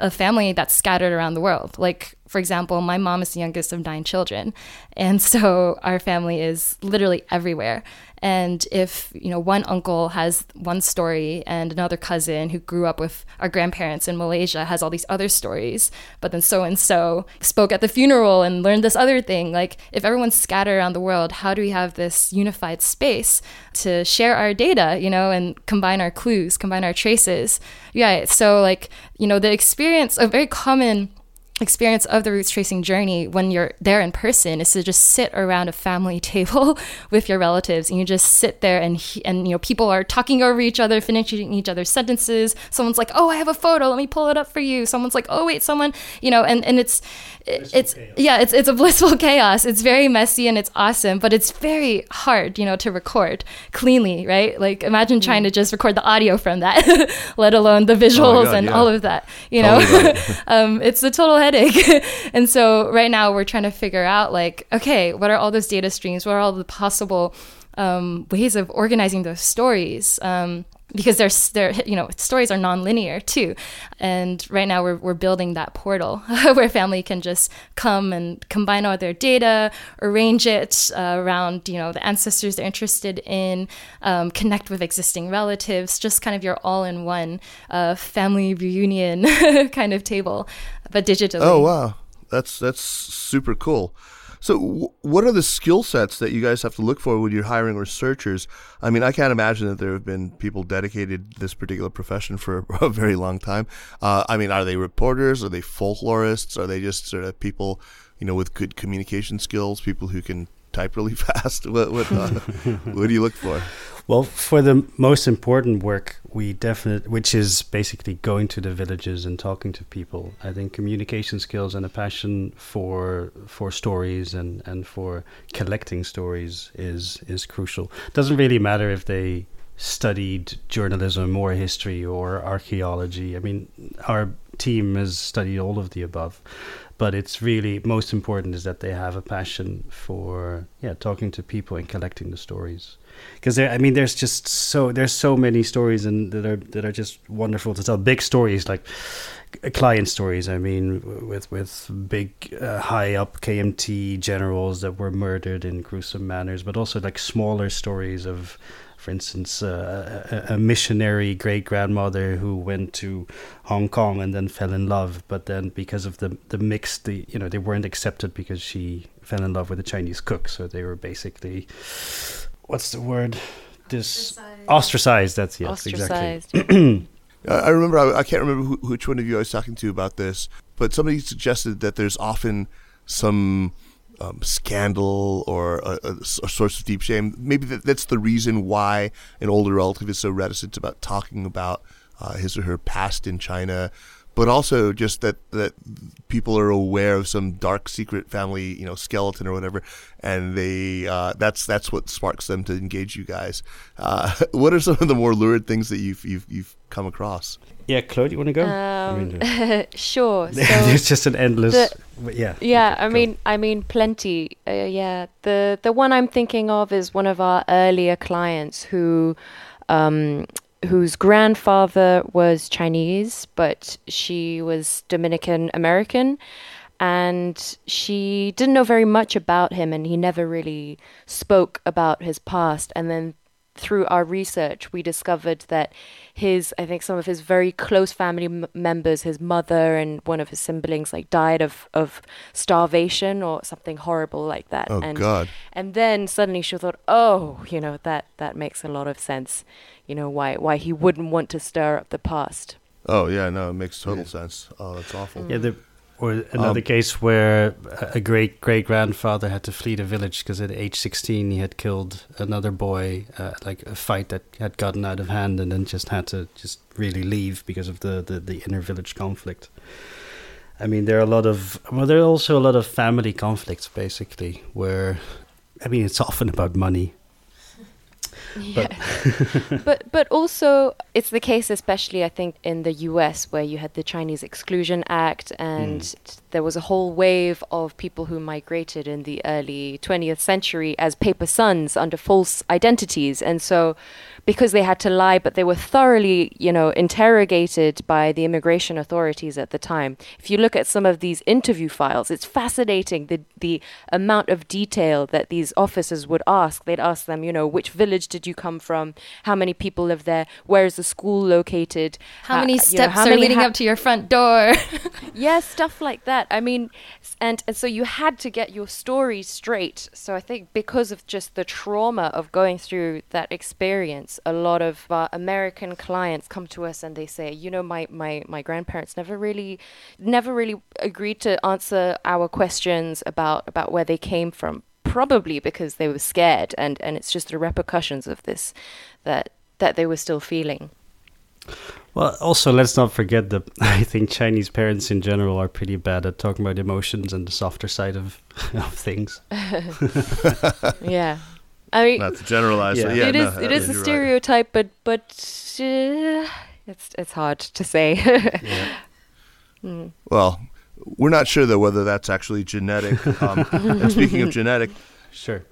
a family that's scattered around the world. Like, for example, my mom is the youngest of nine children. And so our family is literally everywhere. And if, you know, one uncle has one story and another cousin who grew up with our grandparents in Malaysia has all these other stories, but then so and so spoke at the funeral and learned this other thing. Like, if everyone's scattered around the world, how do we have this unified space to share our data, you know, and combine our clues, combine our traces? Yeah. So, like, you know, the experience, a very common experience of the roots tracing journey when you're there in person is to just sit around a family table with your relatives and you just sit there and and you know people are talking over each other finishing each other's sentences. Someone's like oh i have a photo. Let me pull it up for you. Someone's like oh wait someone you know and and it's it's yeah it's it's a blissful chaos. It's very messy and it's awesome but it's very hard you know to record cleanly right? Like imagine trying to just record the audio from that let alone the visuals God, and yeah. all of that you know? Totally right. um, it's a total and so right now we're trying to figure out like, okay, what are all those data streams? What are all the possible um, ways of organizing those stories? Um, because there's there you know stories are non-linear too. And right now we're, we're building that portal where family can just come and combine all their data arrange it uh, around you know the ancestors they're interested in um, connect with existing relatives just kind of your all-in-one uh, family reunion kind of table but digitally. Oh wow, that's that's super cool. So, w- what are the skill sets that you guys have to look for when you're hiring researchers? I mean, I can't imagine that there have been people dedicated this particular profession for a very long time. Uh, I mean, are they reporters? Are they folklorists? Are they just sort of people, you know, with good communication skills, people who can type really fast? What what, uh, what do you look for? Well, for the most important work, we definitely, which is basically going to the villages and talking to people. I think communication skills and a passion for for stories and, and for collecting stories is is crucial. Doesn't really matter if they studied journalism or history or archaeology. I mean, our team has studied all of the above, but it's really most important is that they have a passion for yeah talking to people and collecting the stories because I mean, there's just so there's so many stories and that are that are just wonderful to tell. Big stories like client stories. I mean, with with big uh, high up KMT generals that were murdered in gruesome manners, but also like smaller stories of. For instance, uh, a, a missionary great grandmother who went to Hong Kong and then fell in love, but then because of the the mix, the you know they weren't accepted because she fell in love with a Chinese cook, so they were basically what's the word? This ostracized. ostracized that's yes, ostracized. exactly. I remember. I, I can't remember who, which one of you I was talking to about this, but somebody suggested that there's often some um, scandal or a, a, a, source of deep shame. Maybe that, that's the reason why an older relative is so reticent about talking about uh, his or her past in China but also just that that people are aware of some dark secret family you know skeleton or whatever and they uh, that's that's what sparks them to engage you guys. Uh, what are some of the more lurid things that you've you've, you've come across? Yeah Claude you want to go? Um, I mean, sure so there's just an endless the, yeah yeah I mean I mean plenty uh, yeah. The the one I'm thinking of is one of our earlier clients who um, whose grandfather was Chinese, but she was Dominican American. And she didn't know very much about him, and he never really spoke about his past. And then through our research, we discovered that his, I think some of his very close family m- members, his mother and one of his siblings, like died of, of starvation or something horrible like that. Oh, and, God. And then suddenly she thought, oh, you know, that, that makes a lot of sense you know why why he wouldn't want to stir up the past. Oh yeah, no, it makes total yeah. sense. Oh, that's awful. Yeah, the, or another um, case where a great great grandfather had to flee the village because at age 16 he had killed another boy, uh, like a fight that had gotten out of hand, and then just had to just really leave because of the, the, the inner village conflict. I mean, there are a lot of well, there are also a lot of family conflicts, basically, where I mean, it's often about money. Yeah. But. but but also it's the case especially I think in the US where you had the Chinese Exclusion Act and mm. There was a whole wave of people who migrated in the early 20th century as paper sons under false identities and so because they had to lie, but they were thoroughly, you know, interrogated by the immigration authorities at the time. If you look at some of these interview files, it's fascinating the the amount of detail that these officers would ask. They'd ask them, you know, which village did you come from? How many people live there? Where is the school located? How, how many steps you know, how are many leading up to your front door? yeah, stuff like that. I mean, and, and so you had to get your story straight. So I think because of just the trauma of going through that experience, a lot of uh, American clients come to us and they say, you know, my, my, my grandparents never really, never really agreed to answer our questions about, about where they came from, probably because they were scared. And, and it's just the repercussions of this that, that they were still feeling. Well, also let's not forget that I think Chinese parents in general are pretty bad at talking about emotions and the softer side of, of things. yeah, I mean, not to generalize. Yeah, yeah it no, is. It is a stereotype, right. but but uh, it's it's hard to say. yeah. mm. Well, we're not sure though whether that's actually genetic. Um, and speaking of genetic, sure.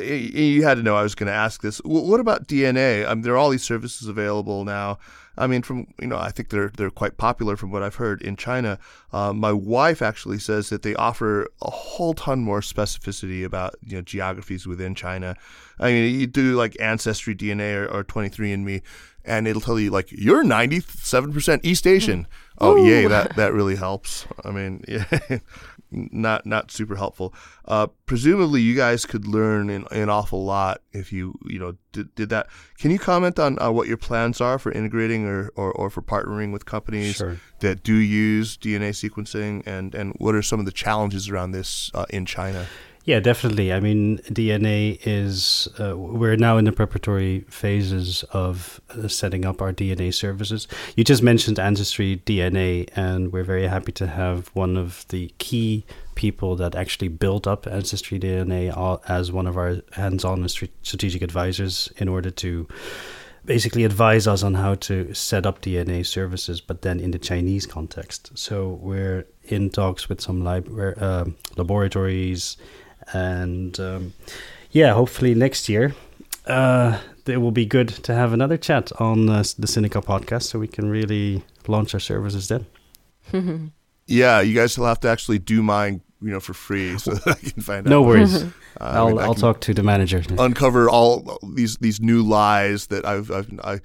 You had to know I was going to ask this. What about DNA? I mean, there are all these services available now. I mean, from you know, I think they're they're quite popular from what I've heard in China. Uh, my wife actually says that they offer a whole ton more specificity about you know geographies within China. I mean, you do like Ancestry DNA or, or 23andMe, and it'll tell you like you're 97% East Asian. Oh, Ooh. yay! That that really helps. I mean, yeah. Not not super helpful. Uh, presumably, you guys could learn an, an awful lot if you you know did, did that. Can you comment on uh, what your plans are for integrating or, or, or for partnering with companies Sure. that do use DNA sequencing, and and what are some of the challenges around this uh, in China? Yeah, definitely. I mean, DNA is, uh, we're now in the preparatory phases of uh, setting up our DNA services. You just mentioned Ancestry DNA, and we're very happy to have one of the key people that actually built up Ancestry DNA as one of our hands on strategic advisors in order to basically advise us on how to set up DNA services, but then in the Chinese context. So we're in talks with some uh, laboratories, and um, yeah, hopefully next year. Uh, it will be good to have another chat on uh, the Sinica podcast so we can really launch our services then. Yeah, you guys will have to actually do mine, you know, for free, so that I can find out. No worries. Uh, I I'll, mean, I I'll talk to the manager. uncover all these these new lies that I've, I've I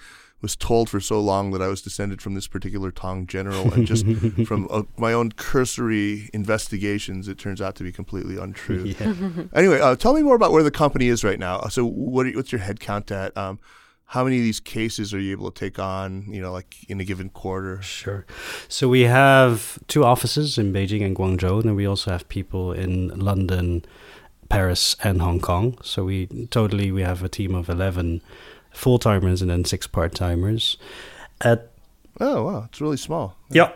was told for so long that I was descended from this particular Tang general, and just from uh, my own cursory investigations, it turns out to be completely untrue. Yeah. Anyway, uh, tell me more about where the company is right now. So, what are, what's your head count at? Um, how many of these cases are you able to take on? You know, like in a given quarter. Sure. So we have two offices in Beijing and Guangzhou, and then we also have people in London, Paris, and Hong Kong. So we totally we have a team of eleven full timers and then six part timers. At Oh wow, it's really small. yeah,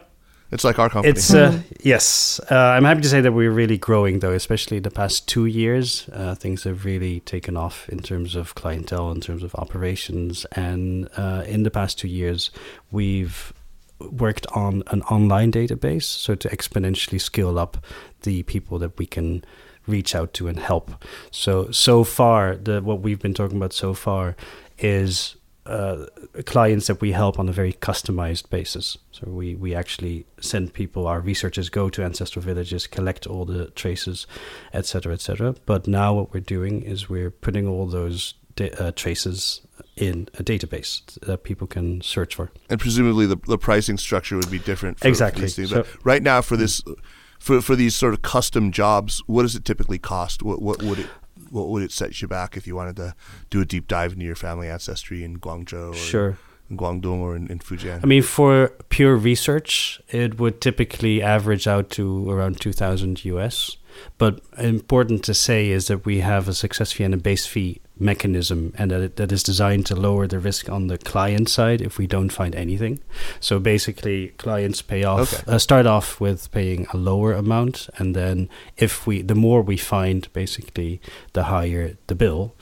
It's like our company. it's uh, yes. Uh, I'm happy to say that we're really growing though, especially the past two years. Uh, things have really taken off in terms of clientele, in terms of operations, and uh, in the past two years, we've worked on an online database, so to exponentially scale up the people that we can reach out to and help. So so far, the what we've been talking about so far is uh, clients that we help on a very customized basis. So we, we actually send people, our researchers go to ancestral villages, collect all the traces, et cetera, et cetera. But now what we're doing is we're putting all those da- uh, traces in a database that people can search for. and presumably the, the pricing structure would be different. For, Exactly. For. So- right now, for this, for for these sort of custom jobs, what does it typically cost? What what would it what would it set you back if you wanted to do a deep dive into your family ancestry in Guangzhou or Sure. in Guangdong or in, in Fujian? I mean, for pure research, it would typically average out to around 2000 US. But important to say is that we have a success fee and a base fee mechanism, and that, it, that is designed to lower the risk on the client side if we don't find anything. So basically, clients pay off, Okay. uh, start off with paying a lower amount, and then if we, the more we find, basically, the higher the bill.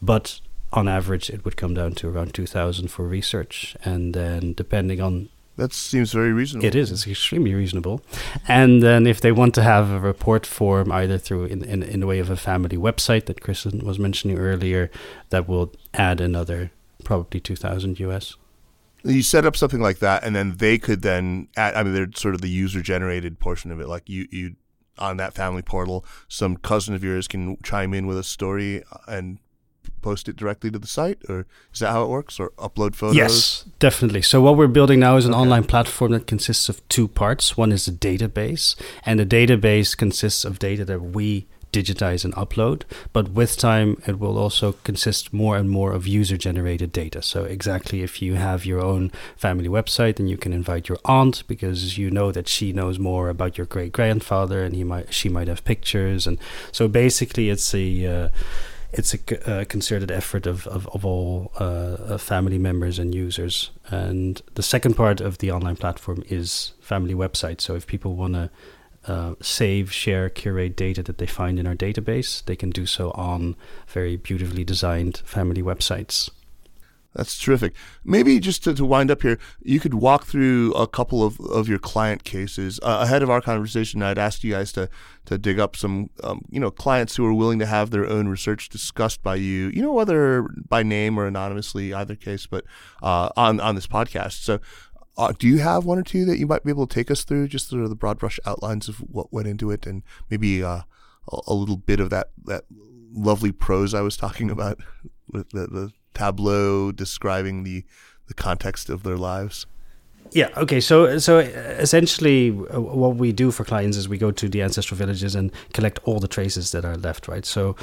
But on average, it would come down to around 2000 for research. And then, depending on that seems very reasonable. it is, it's extremely reasonable. And then, if they want to have a report form, either through in, in, in the way of a family website that Chrislyn was mentioning earlier, that will add another probably 2000 US. You set up something like that, and then they could then. Add, I mean, they're sort of the user generated portion of it. Like you you on that family portal, some cousin of yours can chime in with a story uh, and post it directly to the site, or is that how it works? Or upload photos? Yes, definitely. So what we're building now is an Okay. online platform that consists of two parts. One is the database, and the database consists of data that we digitize and upload. But with time, it will also consist more and more of user-generated data. So exactly, if you have your own family website, then you can invite your aunt because you know that she knows more about your great grandfather, and he might she might have pictures, and so basically, it's a uh, it's a, uh, concerted effort of, of, of all uh, uh, family members and users. And the second part of the online platform is family websites. So if people want to uh, save, share, curate data that they find in our database, they can do so on very beautifully designed family websites. That's terrific. Maybe just to, to wind up here, you could walk through a couple of, of your client cases. Uh, ahead of our conversation, I'd asked you guys to, to dig up some, um, you know, clients who are willing to have their own research discussed by you, you know, whether by name or anonymously, either case, but uh, on, on this podcast. So uh, do you have one or two that you might be able to take us through, just sort of the broad brush outlines of what went into it and maybe uh, a, a little bit of that, that lovely prose I was talking about, with the, the tableau describing the, the context of their lives? Yeah. Okay. So so essentially, uh, what we do for clients is we go to the ancestral villages and collect all the traces that are left. Right. So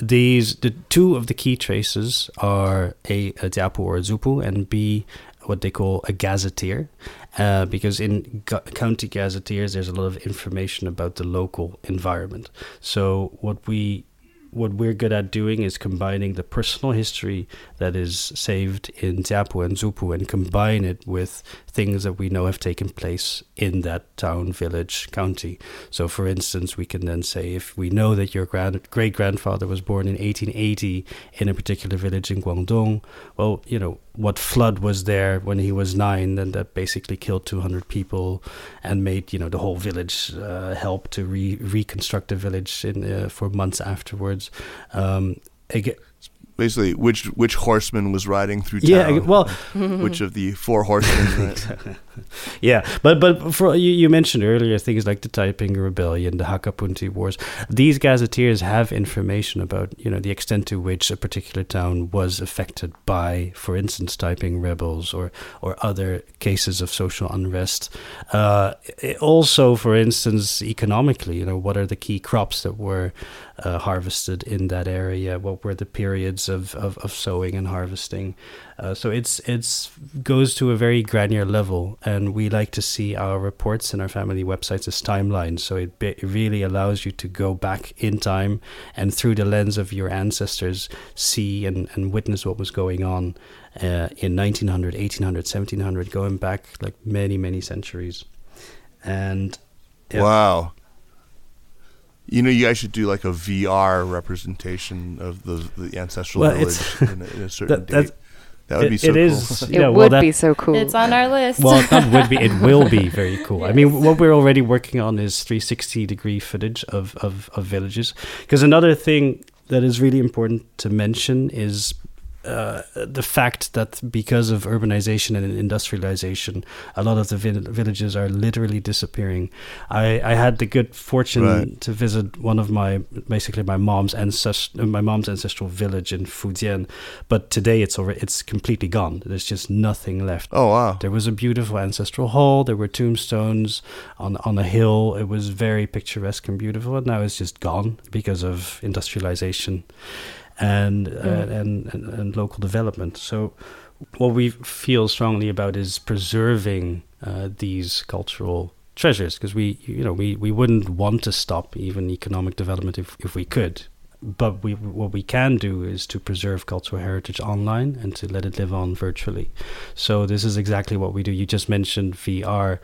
these the two of the key traces are a, a Jiapu or a Zupu, and B what they call a gazetteer, uh, because in county gazetteers there's a lot of information about the local environment. So what we what we're good at doing is combining the personal history that is saved in Jiapu and Zupu and combine it with things that we know have taken place in that town, village, county. So, for instance, we can then say if we know that your grand, great grandfather was born in 1880 in a particular village in Guangdong, well, you know, what flood was there when he was nine, and that basically killed 200 people and made, you know, the whole village uh, help to re- reconstruct the village in, uh, for months afterwards. Um, again, basically which which horseman was riding through town. Yeah, well, which of the four horsemen? Right? yeah, but but for you, you mentioned earlier things like the Taiping Rebellion, the Hakka Punti Wars. These gazetteers have information about you know the extent to which a particular town was affected by, for instance, Taiping rebels or or other cases of social unrest. Uh, also, for instance, economically, you know, what are the key crops that were uh, harvested in that area? What were the periods of, of, of sowing and harvesting? Uh, so it's it's goes to a very granular level, and we like to see our reports and our family websites as timelines. So it, be, it really allows you to go back in time and through the lens of your ancestors see and, and witness what was going on uh, in 1900, 1800, 1700, going back like many many centuries. And yeah. wow, you know, you guys should do like a VR representation of the the ancestral well, village in a, in a certain that, date. That would it, be so it cool. Is, it yeah, well, would that, be so cool. It's on our list. Well, not would be. It will be very cool. yes. I mean, what we're already working on is 360 degree footage of of, of villages. Because another thing that is really important to mention is uh, the fact that because of urbanization and industrialization, a lot of the villages are literally disappearing. I, I had the good fortune right. to visit one of my basically my mom's ancest- my mom's ancestral village in Fujian, but today it's already it's completely gone. There's just nothing left. Oh wow! There was a beautiful ancestral hall. There were tombstones on on a hill. It was very picturesque and beautiful. And now it's just gone because of industrialization and, uh, and, and, and local development. So, what we feel strongly about is preserving uh, these cultural treasures because we, you know, we, we wouldn't want to stop even economic development if, if we could. But we, what we can do is to preserve cultural heritage online and to let it live on virtually. So this is exactly what we do. You just mentioned VR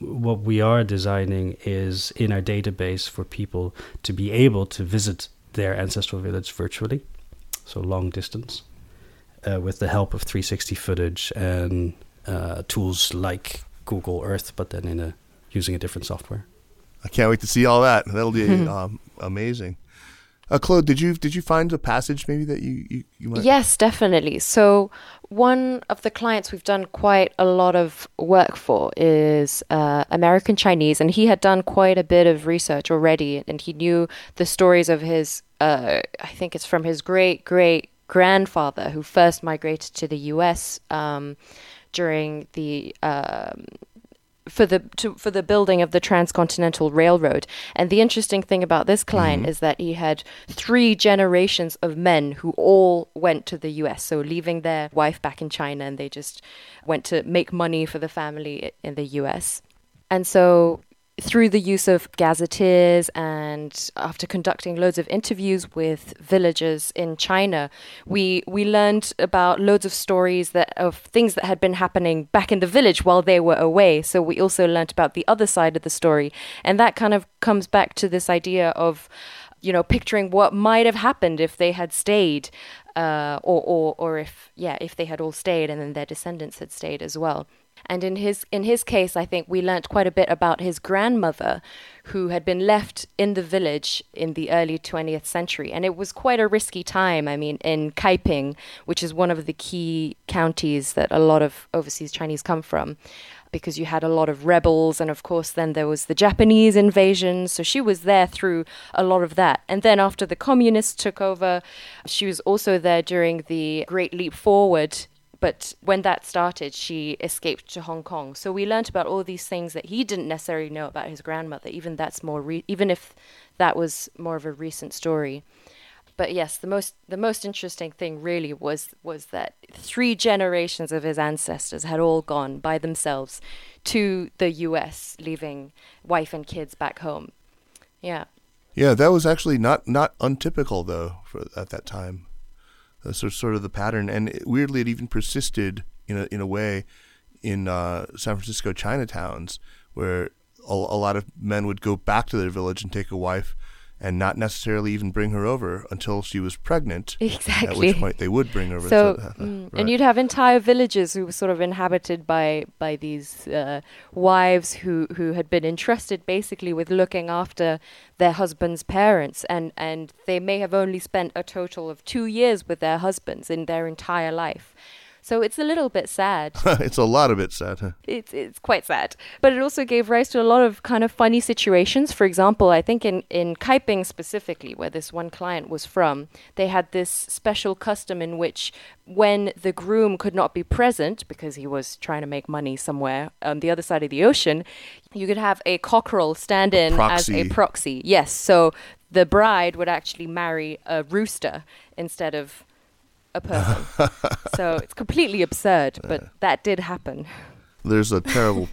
what we are designing is in our database for people to be able to visit their ancestral village virtually so long distance, uh, with the help of 360 footage and uh, tools like Google Earth, but then in a using a different software. I can't wait to see all that. That'll be um, amazing. Uh, Claude, did you did you find a passage maybe that you, you, you might? Yes, definitely. So one of the clients we've done quite a lot of work for is uh, American Chinese, and he had done quite a bit of research already, and he knew the stories of his. Uh, I think it's from his great great grandfather who first migrated to the U.S. Um, during the um, for the to, for the building of the transcontinental railroad. And the interesting thing about this client mm-hmm. is that he had three generations of men who all went to the U.S. So leaving their wife back in China, and they just went to make money for the family in the U.S. And so through the use of gazetteers and after conducting loads of interviews with villagers in China, we we learned about loads of stories that of things that had been happening back in the village while they were away. So we also learned about the other side of the story, and that kind of comes back to this idea of you know picturing what might have happened if they had stayed uh, or, or or if yeah if they had all stayed and then their descendants had stayed as well and in his in his case, I think we learnt quite a bit about his grandmother, who had been left in the village in the early 20th century, and it was quite a risky time. I mean, in Kaiping, which is one of the key counties that a lot of overseas Chinese come from because you had a lot of rebels and of course then there was the Japanese invasion so she was there through a lot of that and then after the communists took over she was also there during the great leap forward but when that started, she escaped to Hong Kong. So we learned about all these things that he didn't necessarily know about his grandmother. Even that's more, re- even if that was more of a recent story. But yes, the most the most interesting thing really was was that three generations of his ancestors had all gone by themselves to the U.S., leaving wife and kids back home. Yeah. Yeah, that was actually not not untypical though for at that time. That's sort of the pattern, and it, weirdly, it even persisted in a in a way in uh, San Francisco Chinatowns, where a, a lot of men would go back to their village and take a wife and not necessarily even bring her over until she was pregnant. Exactly. At which point they would bring her over. So, uh, mm, right. and you'd have entire villages who were sort of inhabited by by these uh, wives who who had been entrusted basically with looking after their husband's parents, and and they may have only spent a total of two years with their husbands in their entire life. So it's a little bit sad. it's a lot of it sad. Huh? It's it's quite sad. But it also gave rise to a lot of kind of funny situations. For example, I think in, in Kaiping specifically, where this one client was from, they had this special custom in which when the groom could not be present because he was trying to make money somewhere on the other side of the ocean, you could have a cockerel stand in a as a proxy. Yes. So the bride would actually marry a rooster instead of a person. so it's completely absurd, but that did happen. There's a terrible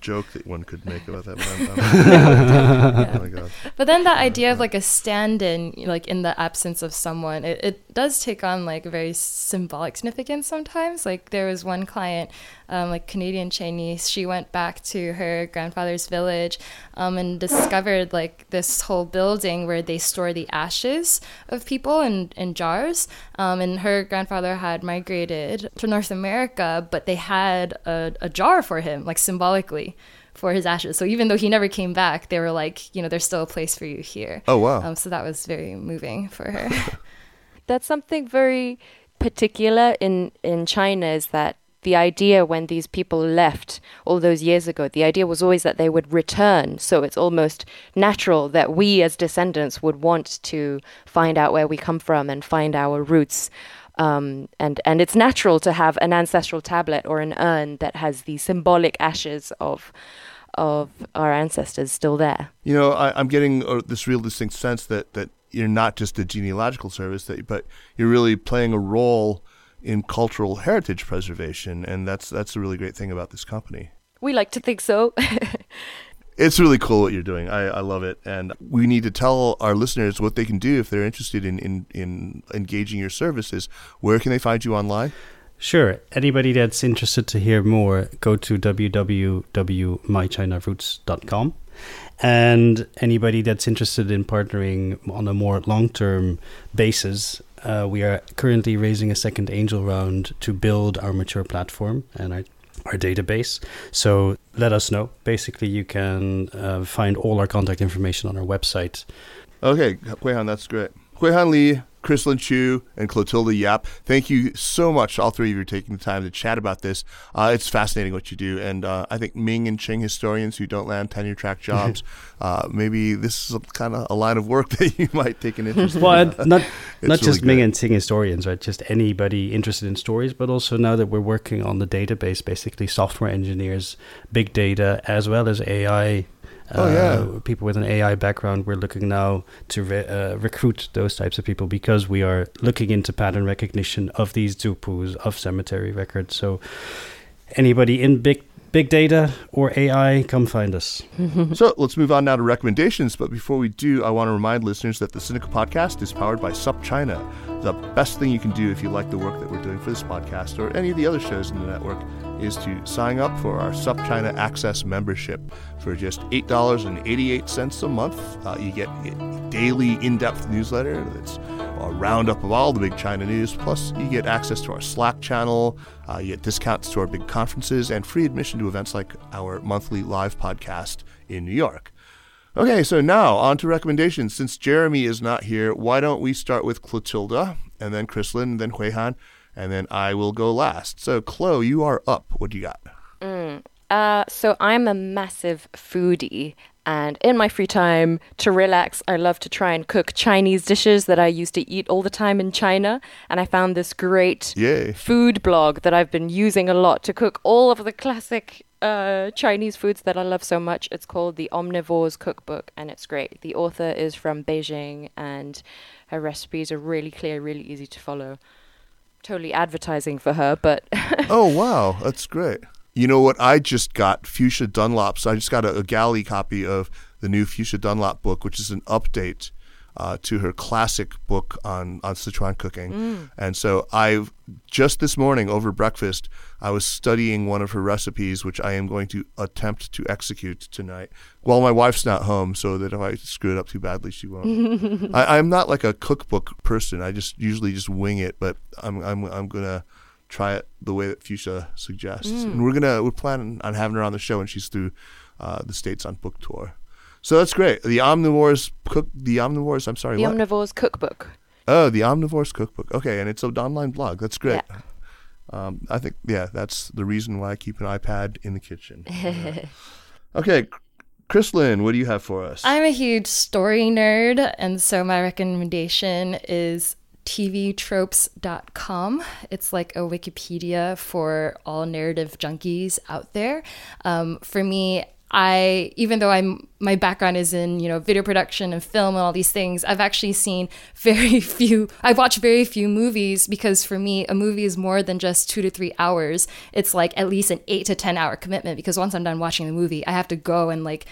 joke that one could make about that. But oh my god! But then that idea of like a stand-in, like in the absence of someone, it, it does take on like a very symbolic significance sometimes. Like there was one client, um, like Canadian Chinese, she went back to her grandfather's village, um, and discovered like this whole building where they store the ashes of people in in jars. Um, and her grandfather had migrated to North America, but they had a, a jar for him, like symbolically for his ashes. So even though he never came back, they were like, you know, there's still a place for you here. Oh wow! Um, so that was very moving for her. That's something very particular in in China is that the idea when these people left all those years ago, the idea was always that they would return. So it's almost natural that we as descendants would want to find out where we come from and find our roots. Um, and and it's natural to have an ancestral tablet or an urn that has the symbolic ashes of of our ancestors still there. You know, I, am getting uh, this real distinct sense that that you're not just a genealogical service, that but you're really playing a role in cultural heritage preservation, and that's that's a really great thing about this company. We like to think so. it's really cool what you're doing. I, I love it. And we need to tell our listeners what they can do if they're interested in, in, in engaging your services. Where can they find you online? Sure. Anybody that's interested to hear more, go to www.mychinaroots.com. And anybody that's interested in partnering on a more long term basis, uh, we are currently raising a second angel round to build our mature platform. And I our database. So let us know. Basically, you can uh, find all our contact information on our website. Okay, Huihan, that's great. Huihan Lie, Chrislyn Choo, and Clotilde Yap. Thank you so much, all three of you, for taking the time to chat about this. Uh, it's fascinating what you do, and uh, I think Ming and Qing historians who don't land tenure track jobs, uh, maybe this is kind of a line of work that you might take an interest well, in. Well, not not just Ming and Qing historians, right? Just anybody interested in stories, but also now that we're working on the database, basically software engineers, big data, as well as AI Oh yeah, uh, people with an AI background. We're looking now to re- uh, recruit those types of people because we are looking into pattern recognition of these zupus of cemetery records. So anybody in big big data or AI, come find us. so let's move on now to recommendations. But before we do, I want to remind listeners that the Sinica Podcast is powered by SupChina. The best thing you can do if you like the work that we're doing for this podcast or any of the other shows in the network is to sign up for our SupChina Access membership for just $8.88 a month. Uh, you get a daily in depth newsletter that's a roundup of all the big China news. Plus, you get access to our Slack channel, uh, you get discounts to our big conferences, and free admission to events like our monthly live podcast in New York. Okay, so now on to recommendations. Since Jeremy is not here, why don't we start with Clotilde, and then Chrislyn, and then Huihan, and then I will go last. So, Chloe, you are up. What do you got? Mm. Uh, so I'm a massive foodie, And in my free time to relax, I love to try and cook Chinese dishes that I used to eat all the time in China. And I found this great Yay. food blog that I've been using a lot to cook all of the classic uh, Chinese foods that I love so much. It's called the Omnivore's Cookbook, and it's great. The author is from Beijing, and her recipes are really clear, really easy to follow. Totally advertising for her, but oh wow, that's great. You know what? I just got Fuchsia Dunlop's. I just got a, a galley copy of the new Fuchsia Dunlop book, which is an update uh, to her classic book on on Sichuan cooking. And so I've just this morning over breakfast, I was studying one of her recipes, which I am going to attempt to execute tonight. While my wife's not home, so that if I screw it up too badly, she won't. I, I'm not like a cookbook person. I just usually just wing it, but I'm I'm I'm gonna try it the way that Fuchsia suggests. And we're gonna we're planning on having her on the show when she's through uh, the states on book tour. So that's great. The Omnivores cook the Omnivores. I'm sorry. the what? Omnivore's Cookbook. oh, the Omnivores cookbook. Okay, and it's an online blog. That's great. Yeah. Um, I think yeah, that's the reason why I keep an iPad in the kitchen. okay, Chrislyn, what do you have for us? I'm a huge story nerd, and so my recommendation is tvtropes.com. It's like a Wikipedia for all narrative junkies out there. Um, for me, I even though I'm my background is in you know video production and film and all these things, I've actually seen very few. I watch very few movies because for me, a movie is more than just two to three hours. It's like at least an eight to ten hour commitment because once I'm done watching the movie, I have to go and like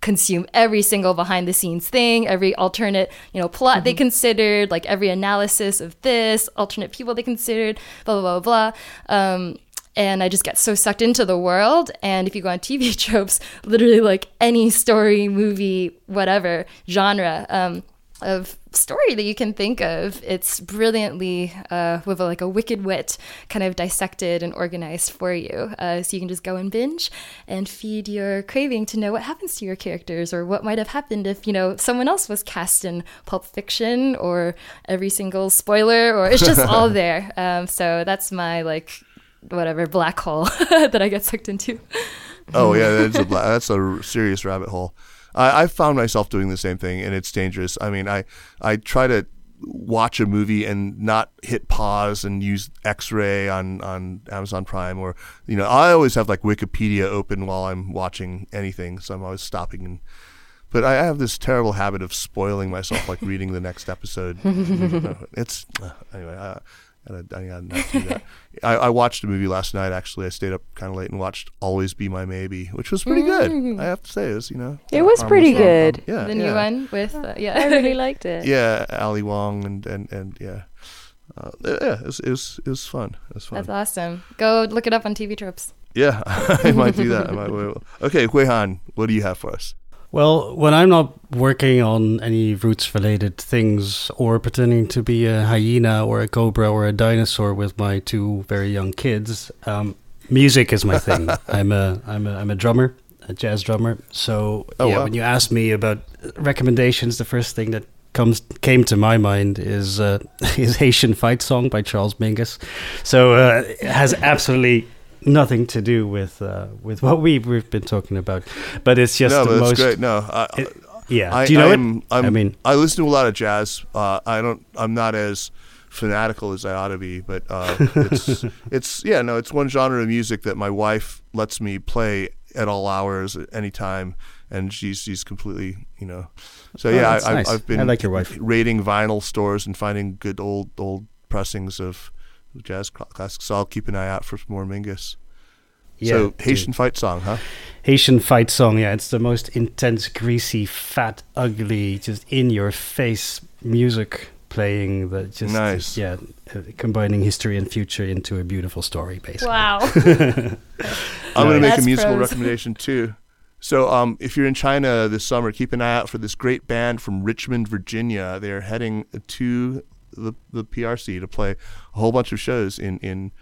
consume every single behind the scenes thing, every alternate, you know, plot they considered, like every analysis of this, alternate people they considered, blah blah blah blah. Um, and I just get so sucked into the world. And if you go on TV tropes, literally like any story, movie, whatever genre um, of story that you can think of, it's brilliantly uh, with a, like a wicked wit kind of dissected and organized for you. Uh, so you can just go and binge and feed your craving to know what happens to your characters or what might have happened if you know someone else was cast in Pulp Fiction or every single spoiler or it's just all there. Um, so that's my like whatever black hole that I get sucked into. Oh yeah, that's a bla- that's a serious rabbit hole. I, I found myself doing the same thing, and it's dangerous. I mean, I I try to watch a movie and not hit pause and use X-ray on on Amazon Prime, or you know, I always have like Wikipedia open while I'm watching anything, so I'm always stopping and. But I have this terrible habit of spoiling myself, like reading the next episode. it's uh, anyway. I, I gotta, I gotta do that. I, I watched a movie last night. Actually, I stayed up kind of late and watched "Always Be My Maybe," which was pretty good. I have to say, it was you know, It was pretty rom-com. good. Yeah, the yeah. new one with uh, yeah. I really liked it. Yeah, Ali Wong and and and yeah, uh, yeah, it was, it was it was fun. It was fun. That's awesome. Go look it up on TV Tropes. yeah, I might do that. I might, okay, Huihan, what do you have for us? Well, when I'm not working on any roots related things or pretending to be a hyena or a cobra or a dinosaur with my two very young kids, um, music is my thing. I'm a I'm a I'm a drummer, a jazz drummer. So Oh, yeah, wow. when you ask me about recommendations, the first thing that comes came to my mind is uh, is Haitian Fight Song by Charles Mingus. So uh, it has absolutely nothing to do with uh, with what we we've been talking about, but it's just no, the that's most. great. No, I, it- yeah, I, do you know I'm, it? I'm, I mean, I listen to a lot of jazz. Uh, I don't. I'm not as fanatical as I ought to be, but uh, it's it's yeah. No, it's one genre of music that my wife lets me play at all hours, at any time, and she's she's completely you know. So Oh, yeah, I, nice. I've been I like your wife. raiding vinyl stores and finding good old old pressings of jazz cl- classics. So I'll keep an eye out for more Mingus. yeah, so dude. Haitian fight song, huh? Haitian fight song. Yeah, it's the most intense, greasy, fat, ugly, just in your face music playing that just Nice. yeah, uh, combining history and future into a beautiful story, basically. Wow. I'm going to make a musical pros. recommendation too. So, um, if you're in China this summer, keep an eye out for this great band from Richmond, Virginia. They're heading to the the PRC to play a whole bunch of shows in in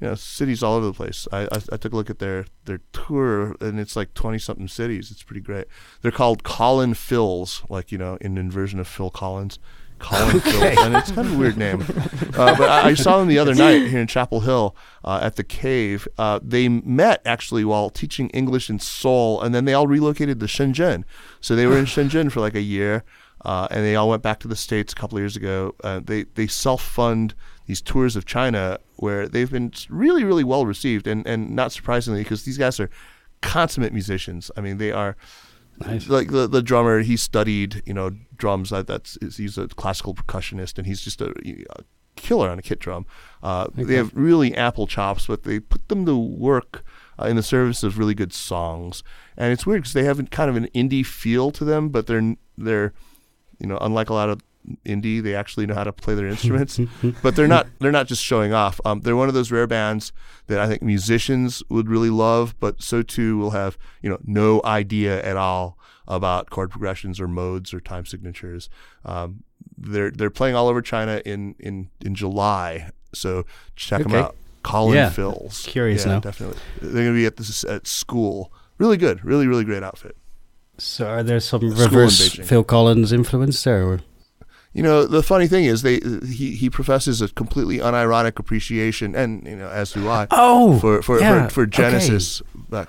you know cities all over the place. I, I, I took a look at their their tour, and it's like twenty something cities. It's pretty great. They're called Colin Phils, like you know, in inversion of Phil Collins. Colin okay. Phil, and it's kind of a weird name. Uh, but I, I, saw them the other night here in Chapel Hill uh, at the Cave. Uh, they met actually while teaching English in Seoul, and then they all relocated to Shenzhen. So they were in Shenzhen for like a year, uh, and they all went back to the states a couple of years ago. Uh, they they self fund these tours of China where they've been really really well received, and and not surprisingly because these guys are consummate musicians. I mean they are Nice. Like the the drummer, he studied you know drums. That that's he's a classical percussionist, and he's just a, a killer on a kit drum. Uh, okay. They have really ample chops, but they put them to work uh, in the service of really good songs. And it's weird because they have kind of an indie feel to them, but they're they're you know unlike a lot of indie, they actually know how to play their instruments. but they're not they're not just showing off. Um, they're one of those rare bands that I think musicians would really love, but so too will have you know no idea at all about chord progressions or modes or time signatures. Um, they're they're playing all over China in in in July, so check okay. them out. Colin yeah. Phils. Curious yeah, now. Definitely, they're going to be at this at school. Really good, really really great outfit. So, are there some reverse Phil Collins influence there? Or? you know, the funny thing is, they he, he professes a completely unironic appreciation, and you know, as do I. Oh, for for yeah, for, for, Genesis. Okay. Back,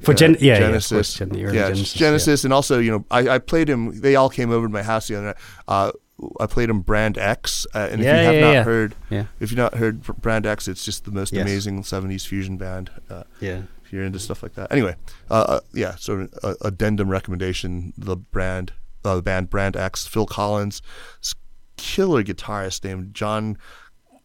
for Gen- yeah, Genesis, yeah, Gen- yeah, Genesis, Genesis yeah. and also you know I, I played him. They all came over to my house the other night. Uh, I played him Brand X, uh, and yeah, if you have not heard, if you've not heard Brand X, it's just the most yes. amazing '70s fusion band. Uh, yeah, if you're into stuff like that. Anyway, uh, uh yeah, sort of a, addendum recommendation: the brand, uh, the band Brand X, Phil Collins, killer guitarist named John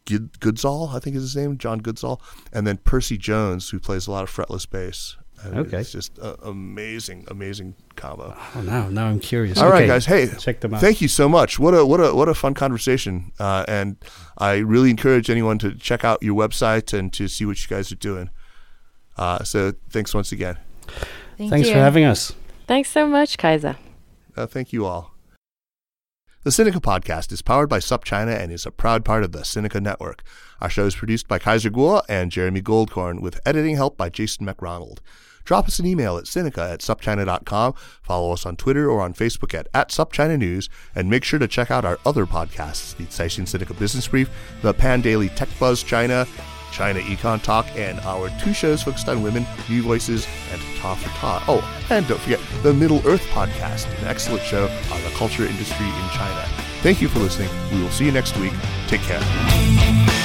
Goodsall, I think is his name, John Goodsall, and then Percy Jones, who plays a lot of fretless bass. And okay, it's just an amazing, amazing combo. Oh, now, now I'm curious. All okay. right, guys. Hey, check them out. Thank you so much. What a what a what a fun conversation. Uh, and I really encourage anyone to check out your website and to see what you guys are doing. Uh, so thanks once again. Thank Thanks you. for having us. Thanks so much, Kaiser. Uh, thank you all. The Sinica podcast is powered by SupChina and is a proud part of the Sinica Network. Our show is produced by Kaiser Kuo and Jeremy Goldkorn with editing help by Jason McRonald. Drop us an email at Sinica at supchina.com, follow us on Twitter or on Facebook at, at SupChina News, and make sure to check out our other podcasts, the Caixin Sinica Business Brief, the Pan Daily Tech Buzz China, China Econ Talk, and our two shows focused on women, New Voices, and Ta for Ta. Oh, and don't forget the Middle Earth Podcast, an excellent show on the culture industry in China. Thank you for listening. We will see you next week. Take care.